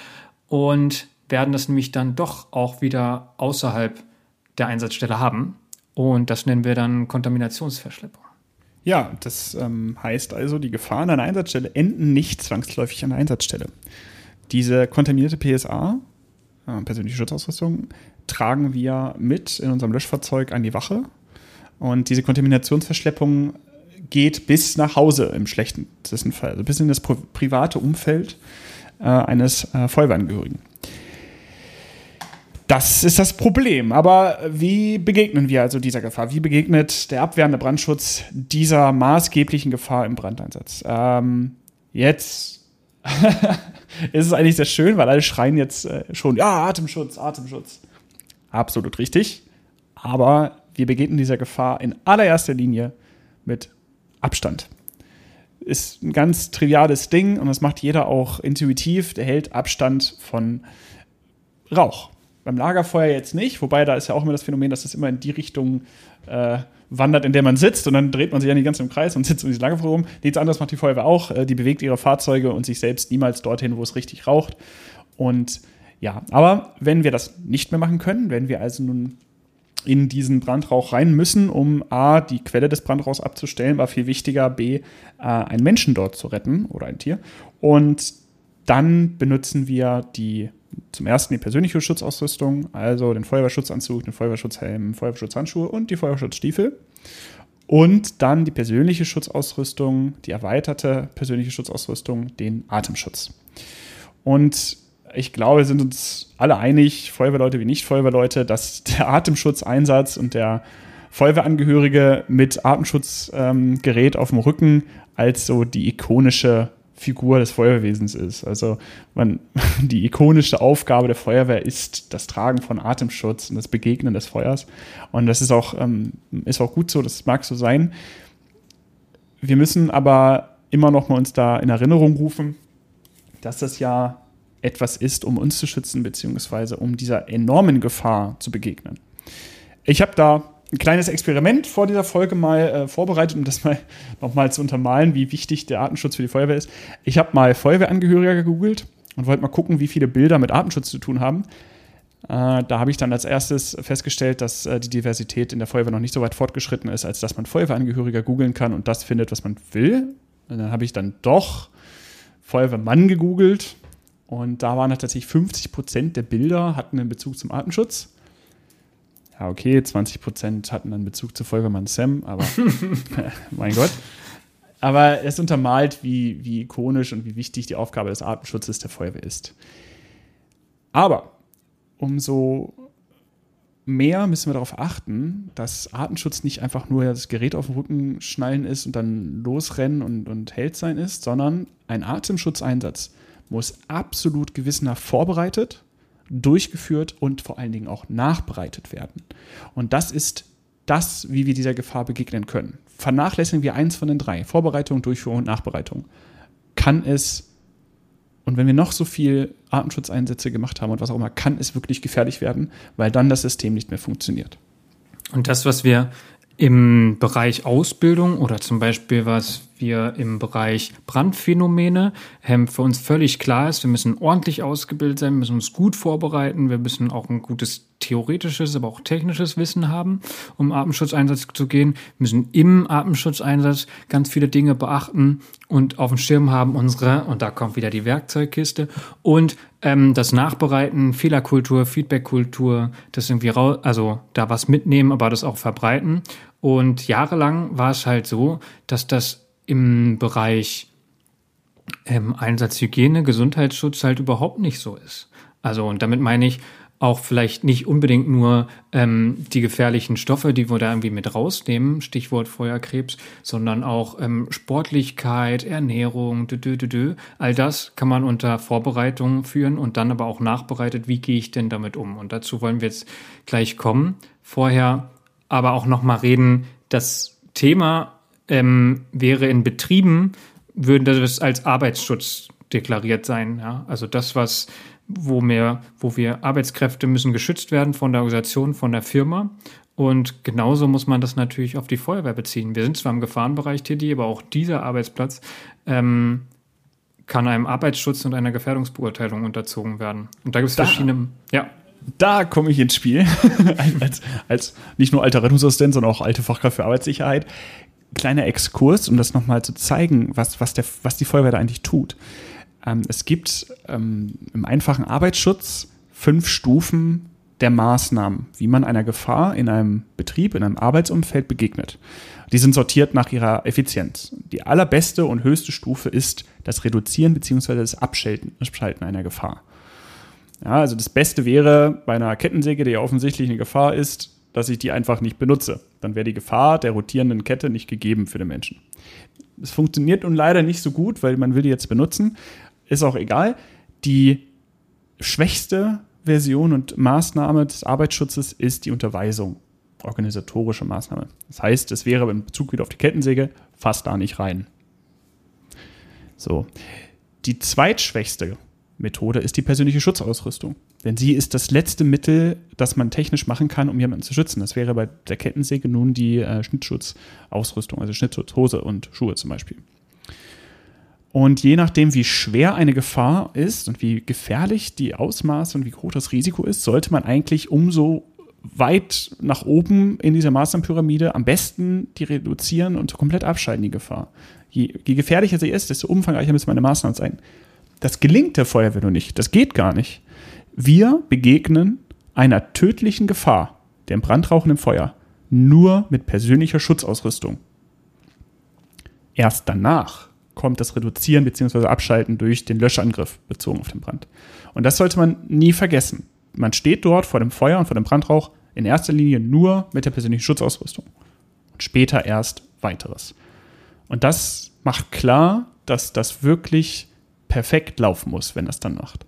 und werden das nämlich dann doch auch wieder außerhalb der Einsatzstelle haben und das nennen wir dann Kontaminationsverschleppung. Ja, das ähm, heißt also, die Gefahren an der Einsatzstelle enden nicht zwangsläufig an der Einsatzstelle. Diese kontaminierte PSA, äh, persönliche Schutzausrüstung, tragen wir mit in unserem Löschfahrzeug an die Wache. Und diese Kontaminationsverschleppung geht bis nach Hause im schlechtesten Fall, also bis in das private Umfeld äh, eines äh, Feuerwehrangehörigen. Das ist das Problem. Aber wie begegnen wir also dieser Gefahr? Wie begegnet der abwehrende Brandschutz dieser maßgeblichen Gefahr im Brandeinsatz? Ähm, jetzt ist es eigentlich sehr schön, weil alle schreien jetzt äh, schon, ja, Atemschutz, Atemschutz. Absolut richtig. Aber wir begegnen dieser Gefahr in allererster Linie mit Abstand. Ist ein ganz triviales Ding und das macht jeder auch intuitiv. Der hält Abstand von Rauch. Beim Lagerfeuer jetzt nicht, wobei da ist ja auch immer das Phänomen, dass es immer in die Richtung äh, wandert, in der man sitzt und dann dreht man sich ja nicht ganz im Kreis und sitzt um diese Lagerfeuer rum. Nichts anderes macht die Feuerwehr auch. Äh, die bewegt ihre Fahrzeuge und sich selbst niemals dorthin, wo es richtig raucht. Und ja, aber wenn wir das nicht mehr machen können, wenn wir also nun in diesen Brandrauch rein müssen, um A, die Quelle des Brandrauchs abzustellen, war viel wichtiger, B, äh, einen Menschen dort zu retten oder ein Tier. Und dann benutzen wir die zum ersten die persönliche Schutzausrüstung, also den Feuerwehrschutzanzug, den Feuerwehrschutzhelm, Feuerwehrschutzhandschuhe und die Feuerwehrschutzstiefel. Und dann die persönliche Schutzausrüstung, die erweiterte persönliche Schutzausrüstung, den Atemschutz. Und ich glaube, wir sind uns alle einig, Feuerwehrleute wie nicht Feuerwehrleute, dass der Atemschutzeinsatz und der Feuerwehrangehörige mit Atemschutzgerät ähm, auf dem Rücken als so die ikonische Figur des Feuerwesens ist. Also man, die ikonische Aufgabe der Feuerwehr ist das Tragen von Atemschutz und das Begegnen des Feuers. Und das ist auch, ähm, ist auch gut so, das mag so sein. Wir müssen aber immer noch mal uns da in Erinnerung rufen, dass das ja etwas ist, um uns zu schützen, beziehungsweise um dieser enormen Gefahr zu begegnen. Ich habe da ein kleines Experiment vor dieser Folge mal äh, vorbereitet, um das mal nochmal zu untermalen, wie wichtig der Artenschutz für die Feuerwehr ist. Ich habe mal Feuerwehrangehöriger gegoogelt und wollte mal gucken, wie viele Bilder mit Artenschutz zu tun haben. Äh, da habe ich dann als erstes festgestellt, dass äh, die Diversität in der Feuerwehr noch nicht so weit fortgeschritten ist, als dass man Feuerwehrangehöriger googeln kann und das findet, was man will. Und dann habe ich dann doch Feuerwehrmann gegoogelt und da waren tatsächlich 50 Prozent der Bilder hatten einen Bezug zum Artenschutz ja, okay, 20 Prozent hatten einen Bezug zu Feuerwehrmann Sam, aber mein Gott. Aber es untermalt, wie, wie ikonisch und wie wichtig die Aufgabe des Artenschutzes der Feuerwehr ist. Aber umso mehr müssen wir darauf achten, dass Artenschutz nicht einfach nur das Gerät auf dem Rücken schnallen ist und dann losrennen und, und Held sein ist, sondern ein Atemschutzeinsatz muss absolut gewissenhaft vorbereitet durchgeführt und vor allen Dingen auch nachbereitet werden. Und das ist das, wie wir dieser Gefahr begegnen können. Vernachlässigen wir eins von den drei, Vorbereitung, Durchführung und Nachbereitung, kann es, und wenn wir noch so viel Artenschutzeinsätze gemacht haben und was auch immer, kann es wirklich gefährlich werden, weil dann das System nicht mehr funktioniert. Und das, was wir im Bereich Ausbildung oder zum Beispiel, was wir im Bereich Brandphänomene ähm, für uns völlig klar ist, wir müssen ordentlich ausgebildet sein, müssen uns gut vorbereiten, wir müssen auch ein gutes theoretisches, aber auch technisches Wissen haben, um Atemschutzeinsatz zu gehen, müssen im Atemschutzeinsatz ganz viele Dinge beachten und auf dem Schirm haben unsere, und da kommt wieder die Werkzeugkiste, und ähm, das Nachbereiten, Fehlerkultur, Feedbackkultur, das irgendwie raus, also da was mitnehmen, aber das auch verbreiten. Und jahrelang war es halt so, dass das im Bereich ähm, Einsatzhygiene, Gesundheitsschutz halt überhaupt nicht so ist. Also, und damit meine ich auch vielleicht nicht unbedingt nur ähm, die gefährlichen Stoffe, die wir da irgendwie mit rausnehmen, Stichwort Feuerkrebs, sondern auch ähm, Sportlichkeit, Ernährung, dü, dü, dü, dü. all das kann man unter Vorbereitung führen und dann aber auch nachbereitet, wie gehe ich denn damit um? Und dazu wollen wir jetzt gleich kommen. Vorher aber auch nochmal reden, das Thema ähm, wäre in Betrieben, würden das als Arbeitsschutz deklariert sein. Ja? Also das, was wo wir, wo wir Arbeitskräfte müssen geschützt werden von der Organisation, von der Firma. Und genauso muss man das natürlich auf die Feuerwehr beziehen. Wir sind zwar im Gefahrenbereich tätig, aber auch dieser Arbeitsplatz ähm, kann einem Arbeitsschutz und einer Gefährdungsbeurteilung unterzogen werden. Und da gibt es verschiedene, ja. Da komme ich ins Spiel, als, als nicht nur alter Rettungsassistent, sondern auch alte Fachkraft für Arbeitssicherheit. Kleiner Exkurs, um das nochmal zu zeigen, was, was, der, was die Feuerwehr da eigentlich tut. Ähm, es gibt ähm, im einfachen Arbeitsschutz fünf Stufen der Maßnahmen, wie man einer Gefahr in einem Betrieb, in einem Arbeitsumfeld begegnet. Die sind sortiert nach ihrer Effizienz. Die allerbeste und höchste Stufe ist das Reduzieren bzw. das Abschalten, einer Gefahr. Ja, also das Beste wäre bei einer Kettensäge, die ja offensichtlich eine Gefahr ist, dass ich die einfach nicht benutze. Dann wäre die Gefahr der rotierenden Kette nicht gegeben für den Menschen. Es funktioniert nun leider nicht so gut, weil man will die jetzt benutzen ist auch egal. Die schwächste Version und Maßnahme des Arbeitsschutzes ist die Unterweisung, organisatorische Maßnahme. Das heißt, es wäre in Bezug wieder auf die Kettensäge fast da nicht rein. So. Die zweitschwächste Methode ist die persönliche Schutzausrüstung. Denn sie ist das letzte Mittel, das man technisch machen kann, um jemanden zu schützen. Das wäre bei der Kettensäge nun die äh, Schnittschutzausrüstung, also Schnittschutzhose und Schuhe zum Beispiel. Und je nachdem, wie schwer eine Gefahr ist und wie gefährlich die Ausmaße und wie groß das Risiko ist, sollte man eigentlich umso weit nach oben in dieser Maßnahmenpyramide am besten die reduzieren und komplett abschalten, die Gefahr. Je, je gefährlicher sie ist, desto umfangreicher müssen meine Maßnahmen sein. Das gelingt der Feuerwehr nur nicht. Das geht gar nicht. Wir begegnen einer tödlichen Gefahr, dem Brandrauch und dem Feuer, nur mit persönlicher Schutzausrüstung. Erst danach kommt das Reduzieren bzw. Abschalten durch den Löschangriff bezogen auf den Brand. Und das sollte man nie vergessen. Man steht dort vor dem Feuer und vor dem Brandrauch in erster Linie nur mit der persönlichen Schutzausrüstung und später erst weiteres. Und das macht klar, dass das wirklich perfekt laufen muss, wenn das dann macht.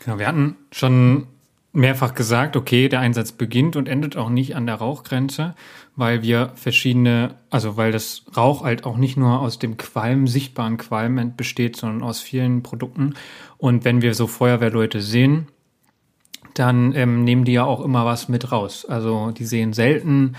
Genau, wir hatten schon mehrfach gesagt, okay, der Einsatz beginnt und endet auch nicht an der Rauchgrenze, weil wir verschiedene, also weil das Rauch halt auch nicht nur aus dem Qualm, sichtbaren Qualm besteht, sondern aus vielen Produkten. Und wenn wir so Feuerwehrleute sehen, dann ähm, nehmen die ja auch immer was mit raus. Also die sehen selten,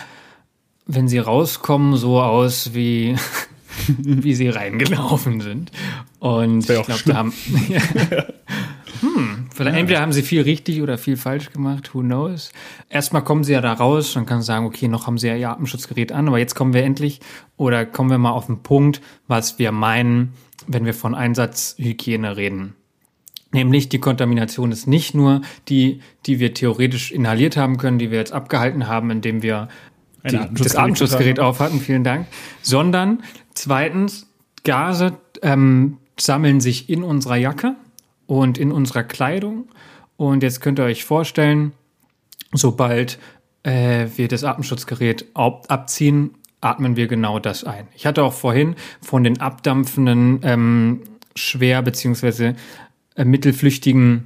wenn sie rauskommen, so aus wie wie sie reingelaufen sind. Und ich glaube, da haben hm, vielleicht ja. entweder haben sie viel richtig oder viel falsch gemacht, who knows. Erstmal kommen sie ja da raus, dann kann sagen, okay, noch haben sie ja ihr Atemschutzgerät an, aber jetzt kommen wir endlich oder kommen wir mal auf den Punkt, was wir meinen, wenn wir von Einsatzhygiene reden. Nämlich die Kontamination ist nicht nur die, die wir theoretisch inhaliert haben können, die wir jetzt abgehalten haben, indem wir die, das Atemschutzgerät auf hatten, vielen Dank, sondern zweitens, Gase ähm, sammeln sich in unserer Jacke und in unserer Kleidung. Und jetzt könnt ihr euch vorstellen, sobald äh, wir das Atemschutzgerät abziehen, atmen wir genau das ein. Ich hatte auch vorhin von den abdampfenden ähm, schwer beziehungsweise äh, mittelflüchtigen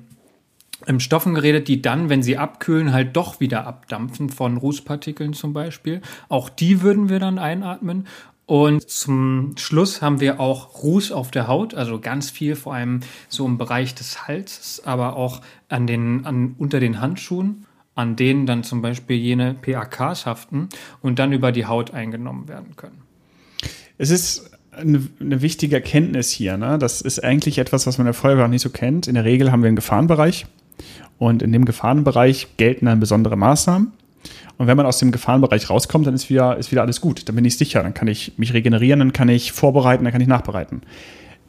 ähm, Stoffen geredet, die dann, wenn sie abkühlen, halt doch wieder abdampfen, von Rußpartikeln zum Beispiel. Auch die würden wir dann einatmen. Und zum Schluss haben wir auch Ruß auf der Haut, also ganz viel, vor allem so im Bereich des Halses, aber auch an den, an, unter den Handschuhen, an denen dann zum Beispiel jene PAKs haften und dann über die Haut eingenommen werden können. Es ist eine, eine wichtige Erkenntnis hier. Ne? Das ist eigentlich etwas, was man in der Feuerwehr auch nicht so kennt. In der Regel haben wir einen Gefahrenbereich und in dem Gefahrenbereich gelten dann besondere Maßnahmen. Und wenn man aus dem Gefahrenbereich rauskommt, dann ist wieder, ist wieder alles gut. Dann bin ich sicher. Dann kann ich mich regenerieren, dann kann ich vorbereiten, dann kann ich nachbereiten.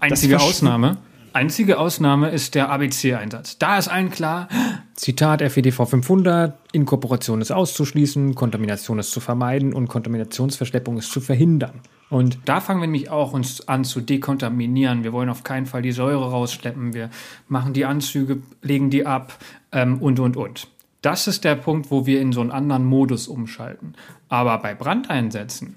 Einzige Ausnahme. Einzige Ausnahme ist der ABC-Einsatz. Da ist allen klar, Zitat FEDV 500, Inkorporation ist auszuschließen, Kontamination ist zu vermeiden und Kontaminationsverschleppung ist zu verhindern. Und da fangen wir nämlich auch uns an zu dekontaminieren. Wir wollen auf keinen Fall die Säure rausschleppen. Wir machen die Anzüge, legen die ab ähm, und, und, und. Das ist der Punkt, wo wir in so einen anderen Modus umschalten. Aber bei Brandeinsätzen,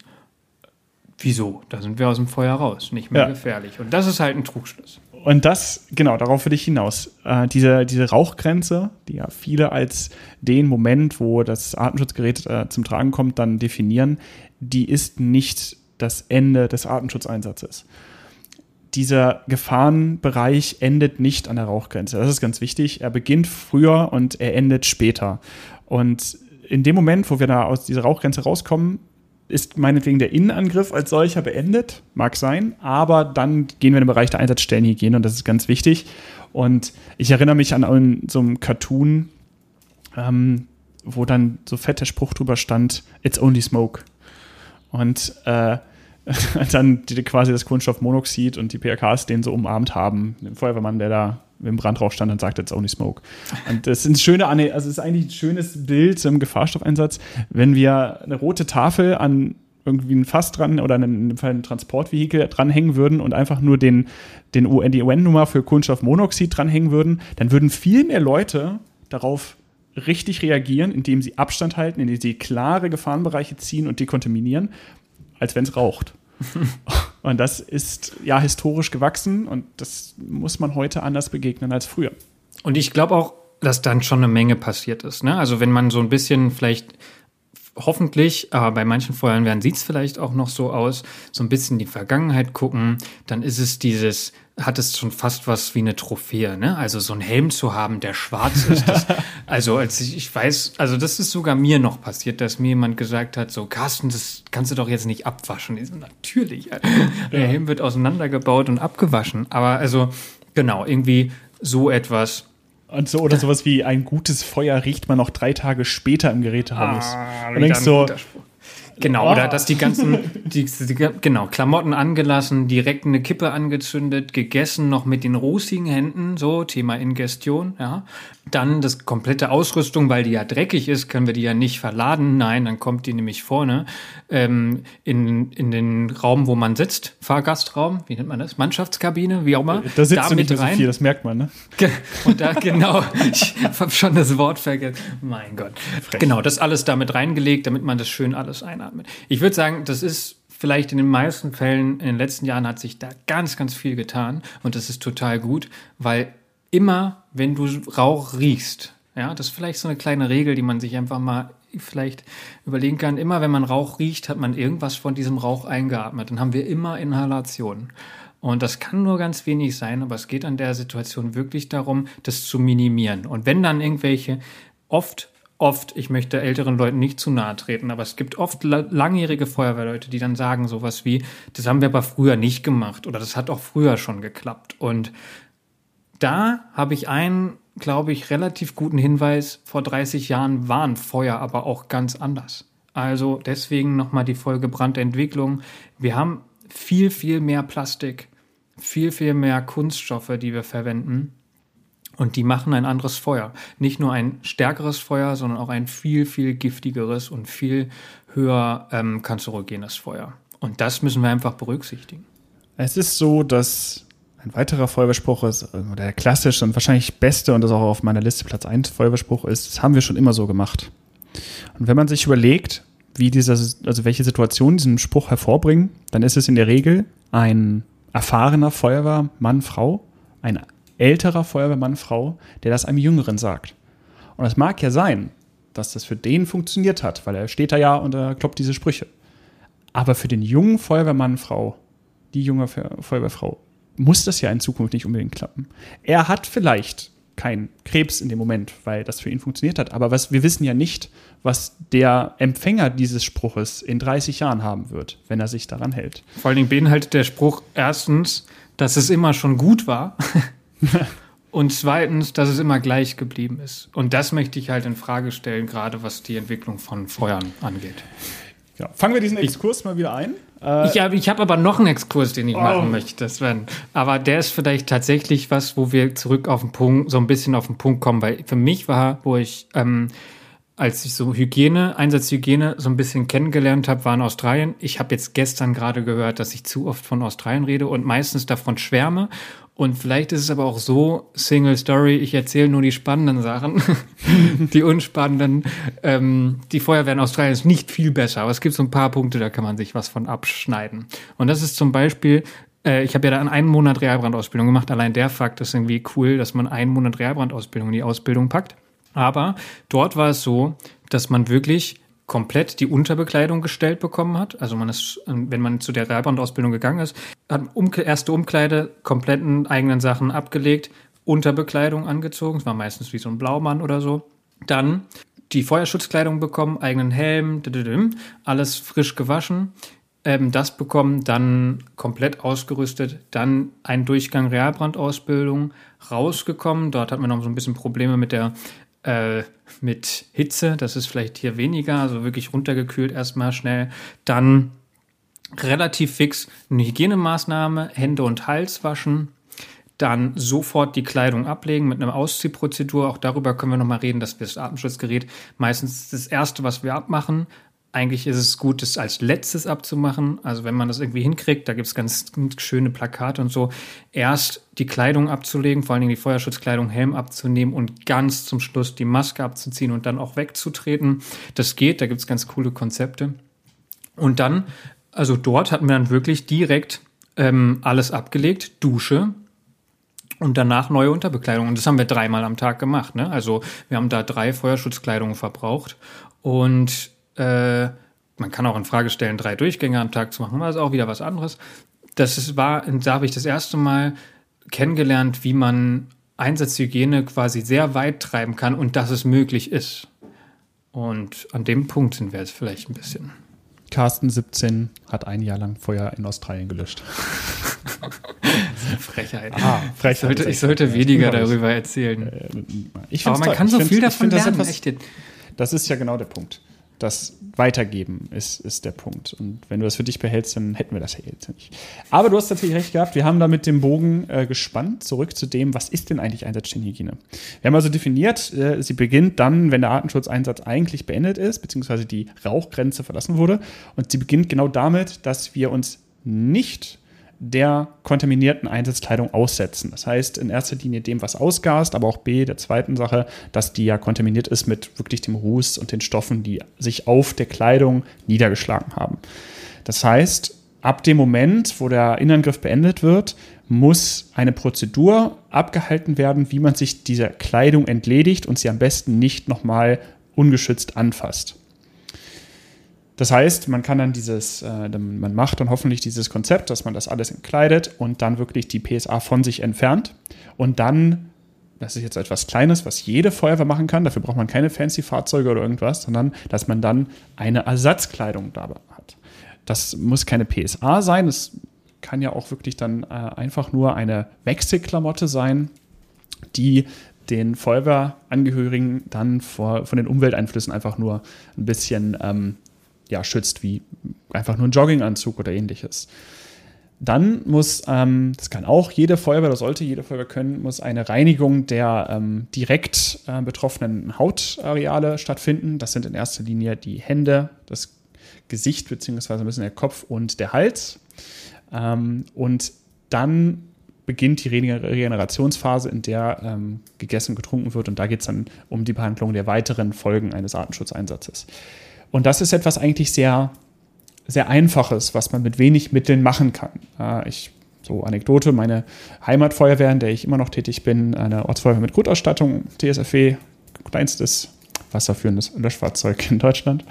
wieso? Da sind wir aus dem Feuer raus, nicht mehr ja. gefährlich. Und das ist halt ein Trugschluss. Und das, genau, darauf will ich hinaus. Äh, diese, diese Rauchgrenze, die ja viele als den Moment, wo das Atemschutzgerät äh, zum Tragen kommt, dann definieren, die ist nicht das Ende des Artenschutzeinsatzes. Dieser Gefahrenbereich endet nicht an der Rauchgrenze. Das ist ganz wichtig. Er beginnt früher und er endet später. Und in dem Moment, wo wir da aus dieser Rauchgrenze rauskommen, ist meinetwegen der Innenangriff als solcher beendet, mag sein, aber dann gehen wir in den Bereich der Einsatzstellenhygiene und das ist ganz wichtig. Und ich erinnere mich an so einem Cartoon, ähm, wo dann so fett der Spruch drüber stand, It's only smoke. Und äh, dann die, quasi das Kohlenstoffmonoxid und die PRKs den so umarmt haben. Den Feuerwehrmann, der da im Brandrauch stand und sagt, it's only smoke. Und das ist, schöne, also es ist eigentlich ein schönes Bild zum Gefahrstoffeinsatz, wenn wir eine rote Tafel an irgendwie ein Fass dran oder in dem Fall ein Transportvehikel dranhängen würden und einfach nur den, den UN, die UN-Nummer für Kohlenstoffmonoxid dranhängen würden, dann würden viel mehr Leute darauf richtig reagieren, indem sie Abstand halten, indem sie klare Gefahrenbereiche ziehen und dekontaminieren, als wenn es raucht. und das ist ja historisch gewachsen und das muss man heute anders begegnen als früher. Und ich glaube auch, dass dann schon eine Menge passiert ist. Ne? Also wenn man so ein bisschen vielleicht hoffentlich, aber bei manchen Feuerwehren sieht es vielleicht auch noch so aus, so ein bisschen die Vergangenheit gucken, dann ist es dieses, hat es schon fast was wie eine Trophäe, ne? Also so ein Helm zu haben, der schwarz ist. Das, also als ich, ich weiß, also das ist sogar mir noch passiert, dass mir jemand gesagt hat, so Carsten, das kannst du doch jetzt nicht abwaschen. Ich so, natürlich, der ja. Helm wird auseinandergebaut und abgewaschen. Aber also genau, irgendwie so etwas und so, oder sowas wie ein gutes Feuer riecht man noch drei Tage später im Gerätehaus. Ah, und denkst so, Genau, oh. oder dass die ganzen, die, die, genau, Klamotten angelassen, direkt eine Kippe angezündet, gegessen, noch mit den rußigen Händen, so, Thema Ingestion, ja. Dann das komplette Ausrüstung, weil die ja dreckig ist, können wir die ja nicht verladen. Nein, dann kommt die nämlich vorne ähm, in, in den Raum, wo man sitzt. Fahrgastraum, wie nennt man das? Mannschaftskabine, wie auch immer. Da sitzt du nicht mehr so viel, das merkt man, ne? Und da, genau, ich habe schon das Wort vergessen. Mein Gott. Frech. Genau, das alles damit reingelegt, damit man das schön alles einatmet. Ich würde sagen, das ist vielleicht in den meisten Fällen in den letzten Jahren hat sich da ganz, ganz viel getan und das ist total gut, weil immer, wenn du Rauch riechst, ja, das ist vielleicht so eine kleine Regel, die man sich einfach mal vielleicht überlegen kann. Immer wenn man Rauch riecht, hat man irgendwas von diesem Rauch eingeatmet. Dann haben wir immer Inhalationen. Und das kann nur ganz wenig sein, aber es geht an der Situation wirklich darum, das zu minimieren. Und wenn dann irgendwelche oft oft, ich möchte älteren Leuten nicht zu nahe treten, aber es gibt oft langjährige Feuerwehrleute, die dann sagen sowas wie, das haben wir aber früher nicht gemacht oder das hat auch früher schon geklappt. Und da habe ich einen, glaube ich, relativ guten Hinweis. Vor 30 Jahren waren Feuer aber auch ganz anders. Also deswegen nochmal die Folge Brandentwicklung. Wir haben viel, viel mehr Plastik, viel, viel mehr Kunststoffe, die wir verwenden. Und die machen ein anderes Feuer. Nicht nur ein stärkeres Feuer, sondern auch ein viel, viel giftigeres und viel höher ähm, kanzerogenes Feuer. Und das müssen wir einfach berücksichtigen. Es ist so, dass ein weiterer Feuerwehrspruch ist, der klassische und wahrscheinlich beste und das auch auf meiner Liste Platz 1 Feuerwehrspruch ist, das haben wir schon immer so gemacht. Und wenn man sich überlegt, wie dieser, also welche Situationen diesen Spruch hervorbringen, dann ist es in der Regel ein erfahrener Feuerwehrmann, Frau, ein älterer Feuerwehrmann, Frau, der das einem Jüngeren sagt. Und es mag ja sein, dass das für den funktioniert hat, weil er steht da ja und er kloppt diese Sprüche. Aber für den jungen Feuerwehrmann, Frau, die junge Feuerwehrfrau, muss das ja in Zukunft nicht unbedingt klappen. Er hat vielleicht keinen Krebs in dem Moment, weil das für ihn funktioniert hat. Aber was, wir wissen ja nicht, was der Empfänger dieses Spruches in 30 Jahren haben wird, wenn er sich daran hält. Vor allen Dingen beinhaltet der Spruch erstens, dass es immer schon gut war. Und zweitens, dass es immer gleich geblieben ist. Und das möchte ich halt in Frage stellen, gerade was die Entwicklung von Feuern angeht. Ja, fangen wir diesen Exkurs ich, mal wieder ein. Äh, ich habe ich hab aber noch einen Exkurs, den ich oh. machen möchte, Sven. Aber der ist vielleicht tatsächlich was, wo wir zurück auf den Punkt, so ein bisschen auf den Punkt kommen, weil für mich war, wo ich, ähm, als ich so Hygiene, Einsatzhygiene so ein bisschen kennengelernt habe, war in Australien. Ich habe jetzt gestern gerade gehört, dass ich zu oft von Australien rede und meistens davon schwärme und vielleicht ist es aber auch so, Single Story, ich erzähle nur die spannenden Sachen. die unspannenden. Ähm, die Feuerwehr in Australien ist nicht viel besser, aber es gibt so ein paar Punkte, da kann man sich was von abschneiden. Und das ist zum Beispiel, äh, ich habe ja da einen Monat Realbrandausbildung gemacht. Allein der Fakt ist irgendwie cool, dass man einen Monat Realbrandausbildung in die Ausbildung packt. Aber dort war es so, dass man wirklich komplett die Unterbekleidung gestellt bekommen hat. Also man ist, wenn man zu der Realbandausbildung gegangen ist, hat erste Umkleide, kompletten eigenen Sachen abgelegt, Unterbekleidung angezogen, es war meistens wie so ein Blaumann oder so. Dann die Feuerschutzkleidung bekommen, eigenen Helm, alles frisch gewaschen, ähm, das bekommen, dann komplett ausgerüstet, dann ein Durchgang Realbrandausbildung rausgekommen. Dort hat man noch so ein bisschen Probleme mit der äh, mit Hitze, das ist vielleicht hier weniger, also wirklich runtergekühlt erstmal schnell. Dann relativ fix eine Hygienemaßnahme, Hände und Hals waschen. Dann sofort die Kleidung ablegen mit einer Ausziehprozedur. Auch darüber können wir nochmal reden, dass wir das Atemschutzgerät meistens das erste, was wir abmachen. Eigentlich ist es gut, das als letztes abzumachen. Also wenn man das irgendwie hinkriegt, da gibt es ganz schöne Plakate und so. Erst die Kleidung abzulegen, vor allen Dingen die Feuerschutzkleidung, Helm abzunehmen und ganz zum Schluss die Maske abzuziehen und dann auch wegzutreten. Das geht, da gibt es ganz coole Konzepte. Und dann, also dort hatten wir dann wirklich direkt ähm, alles abgelegt, Dusche, und danach neue Unterbekleidung. Und das haben wir dreimal am Tag gemacht. Ne? Also wir haben da drei Feuerschutzkleidungen verbraucht. Und äh, man kann auch in Frage stellen, drei Durchgänge am Tag zu machen, das ist auch wieder was anderes. Das ist, war, da habe ich das erste Mal kennengelernt, wie man Einsatzhygiene quasi sehr weit treiben kann und dass es möglich ist. Und an dem Punkt sind wir jetzt vielleicht ein bisschen. Carsten 17 hat ein Jahr lang Feuer in Australien gelöscht. Frechheit. Ah, Frechheit. Ich sollte, ich sollte weniger darüber erzählen. Äh, Aber man kann so viel davon lernen. Das, etwas, das ist ja genau der Punkt das weitergeben, ist, ist der Punkt. Und wenn du das für dich behältst, dann hätten wir das ja jetzt nicht. Aber du hast tatsächlich recht gehabt, wir haben da mit dem Bogen äh, gespannt, zurück zu dem, was ist denn eigentlich Einsatzstellenhygiene? Wir haben also definiert, äh, sie beginnt dann, wenn der Artenschutzeinsatz eigentlich beendet ist, beziehungsweise die Rauchgrenze verlassen wurde. Und sie beginnt genau damit, dass wir uns nicht der kontaminierten Einsatzkleidung aussetzen. Das heißt in erster Linie dem, was ausgast, aber auch B, der zweiten Sache, dass die ja kontaminiert ist mit wirklich dem Ruß und den Stoffen, die sich auf der Kleidung niedergeschlagen haben. Das heißt, ab dem Moment, wo der Innenangriff beendet wird, muss eine Prozedur abgehalten werden, wie man sich dieser Kleidung entledigt und sie am besten nicht nochmal ungeschützt anfasst. Das heißt, man kann dann dieses, äh, man macht dann hoffentlich dieses Konzept, dass man das alles entkleidet und dann wirklich die PSA von sich entfernt und dann, das ist jetzt etwas Kleines, was jede Feuerwehr machen kann, dafür braucht man keine fancy Fahrzeuge oder irgendwas, sondern dass man dann eine Ersatzkleidung dabei hat. Das muss keine PSA sein, es kann ja auch wirklich dann äh, einfach nur eine Wechselklamotte sein, die den Feuerwehrangehörigen dann vor, von den Umwelteinflüssen einfach nur ein bisschen ähm, ja, schützt, wie einfach nur ein Jogginganzug oder ähnliches. Dann muss, ähm, das kann auch jede Feuerwehr, das sollte jede Feuerwehr können, muss eine Reinigung der ähm, direkt äh, betroffenen Hautareale stattfinden. Das sind in erster Linie die Hände, das Gesicht beziehungsweise ein bisschen der Kopf und der Hals. Ähm, und dann beginnt die Regenerationsphase, in der ähm, gegessen und getrunken wird. Und da geht es dann um die Behandlung der weiteren Folgen eines Artenschutzeinsatzes. Und das ist etwas eigentlich sehr, sehr Einfaches, was man mit wenig Mitteln machen kann. Äh, ich so Anekdote, meine Heimatfeuerwehr, in der ich immer noch tätig bin, eine Ortsfeuerwehr mit Grundausstattung, TSFW, kleinstes wasserführendes Löschfahrzeug in Deutschland.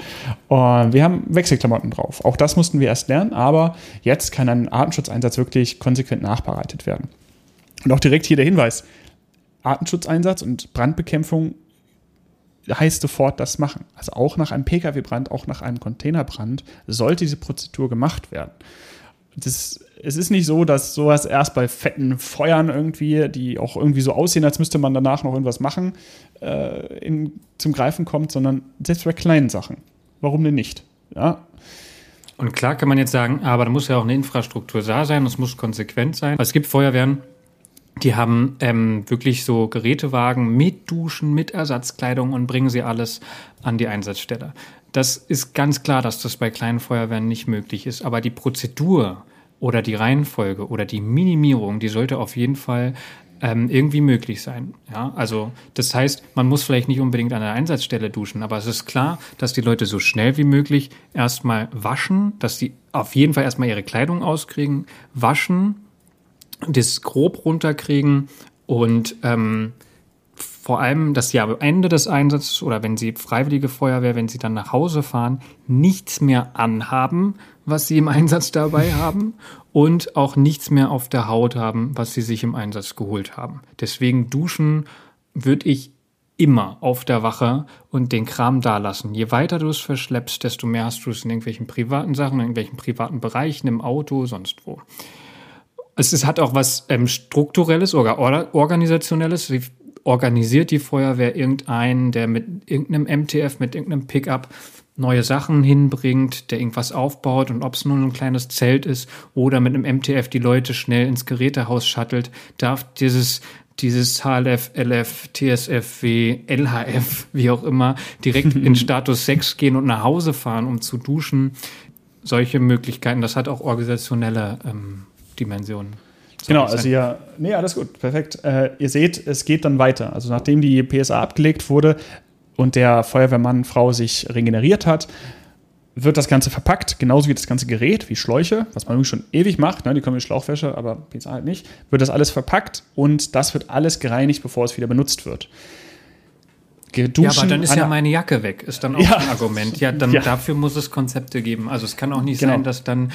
Und wir haben Wechselklamotten drauf. Auch das mussten wir erst lernen, aber jetzt kann ein Artenschutzeinsatz wirklich konsequent nachbereitet werden. Und auch direkt hier der Hinweis: Artenschutzeinsatz und Brandbekämpfung heißt sofort das machen. Also auch nach einem Pkw-Brand, auch nach einem Containerbrand sollte diese Prozedur gemacht werden. Das, es ist nicht so, dass sowas erst bei fetten Feuern irgendwie, die auch irgendwie so aussehen, als müsste man danach noch irgendwas machen, äh, in, zum Greifen kommt, sondern selbst bei kleinen Sachen. Warum denn nicht? Ja. Und klar kann man jetzt sagen, aber da muss ja auch eine Infrastruktur da sein, es muss konsequent sein. Es gibt Feuerwehren, die haben ähm, wirklich so Gerätewagen mit Duschen, mit Ersatzkleidung und bringen sie alles an die Einsatzstelle. Das ist ganz klar, dass das bei kleinen Feuerwehren nicht möglich ist. Aber die Prozedur oder die Reihenfolge oder die Minimierung, die sollte auf jeden Fall ähm, irgendwie möglich sein. Ja, also das heißt, man muss vielleicht nicht unbedingt an der Einsatzstelle duschen, aber es ist klar, dass die Leute so schnell wie möglich erstmal waschen, dass sie auf jeden Fall erstmal ihre Kleidung auskriegen, waschen, das grob runterkriegen und ähm, vor allem, dass sie Ende des Einsatzes oder wenn sie freiwillige Feuerwehr, wenn sie dann nach Hause fahren, nichts mehr anhaben, was sie im Einsatz dabei haben und auch nichts mehr auf der Haut haben, was sie sich im Einsatz geholt haben. Deswegen duschen würde ich immer auf der Wache und den Kram da lassen. Je weiter du es verschleppst, desto mehr hast du es in irgendwelchen privaten Sachen, in irgendwelchen privaten Bereichen, im Auto, sonst wo. Es, es hat auch was ähm, strukturelles oder organisationelles. Sie organisiert die Feuerwehr irgendeinen, der mit irgendeinem MTF, mit irgendeinem Pickup neue Sachen hinbringt, der irgendwas aufbaut und ob es nur ein kleines Zelt ist oder mit einem MTF die Leute schnell ins Gerätehaus shuttelt, darf dieses dieses HLF, LF, TSFW, LHF, wie auch immer, direkt in Status 6 gehen und nach Hause fahren, um zu duschen. Solche Möglichkeiten, das hat auch organisationelle ähm, Dimensionen. Genau, also ja, nee, alles gut, perfekt. Äh, ihr seht, es geht dann weiter. Also nachdem die PSA abgelegt wurde und der Feuerwehrmann, Frau sich regeneriert hat, wird das Ganze verpackt, genauso wie das ganze Gerät, wie Schläuche, was man schon ewig macht, ne? die kommen mit Schlauchwäsche, aber PSA halt nicht, wird das alles verpackt und das wird alles gereinigt, bevor es wieder benutzt wird. Duschen ja, aber dann ist ja meine Jacke weg, ist dann auch ja. ein Argument. Ja, dann ja. dafür muss es Konzepte geben. Also es kann auch nicht genau. sein, dass dann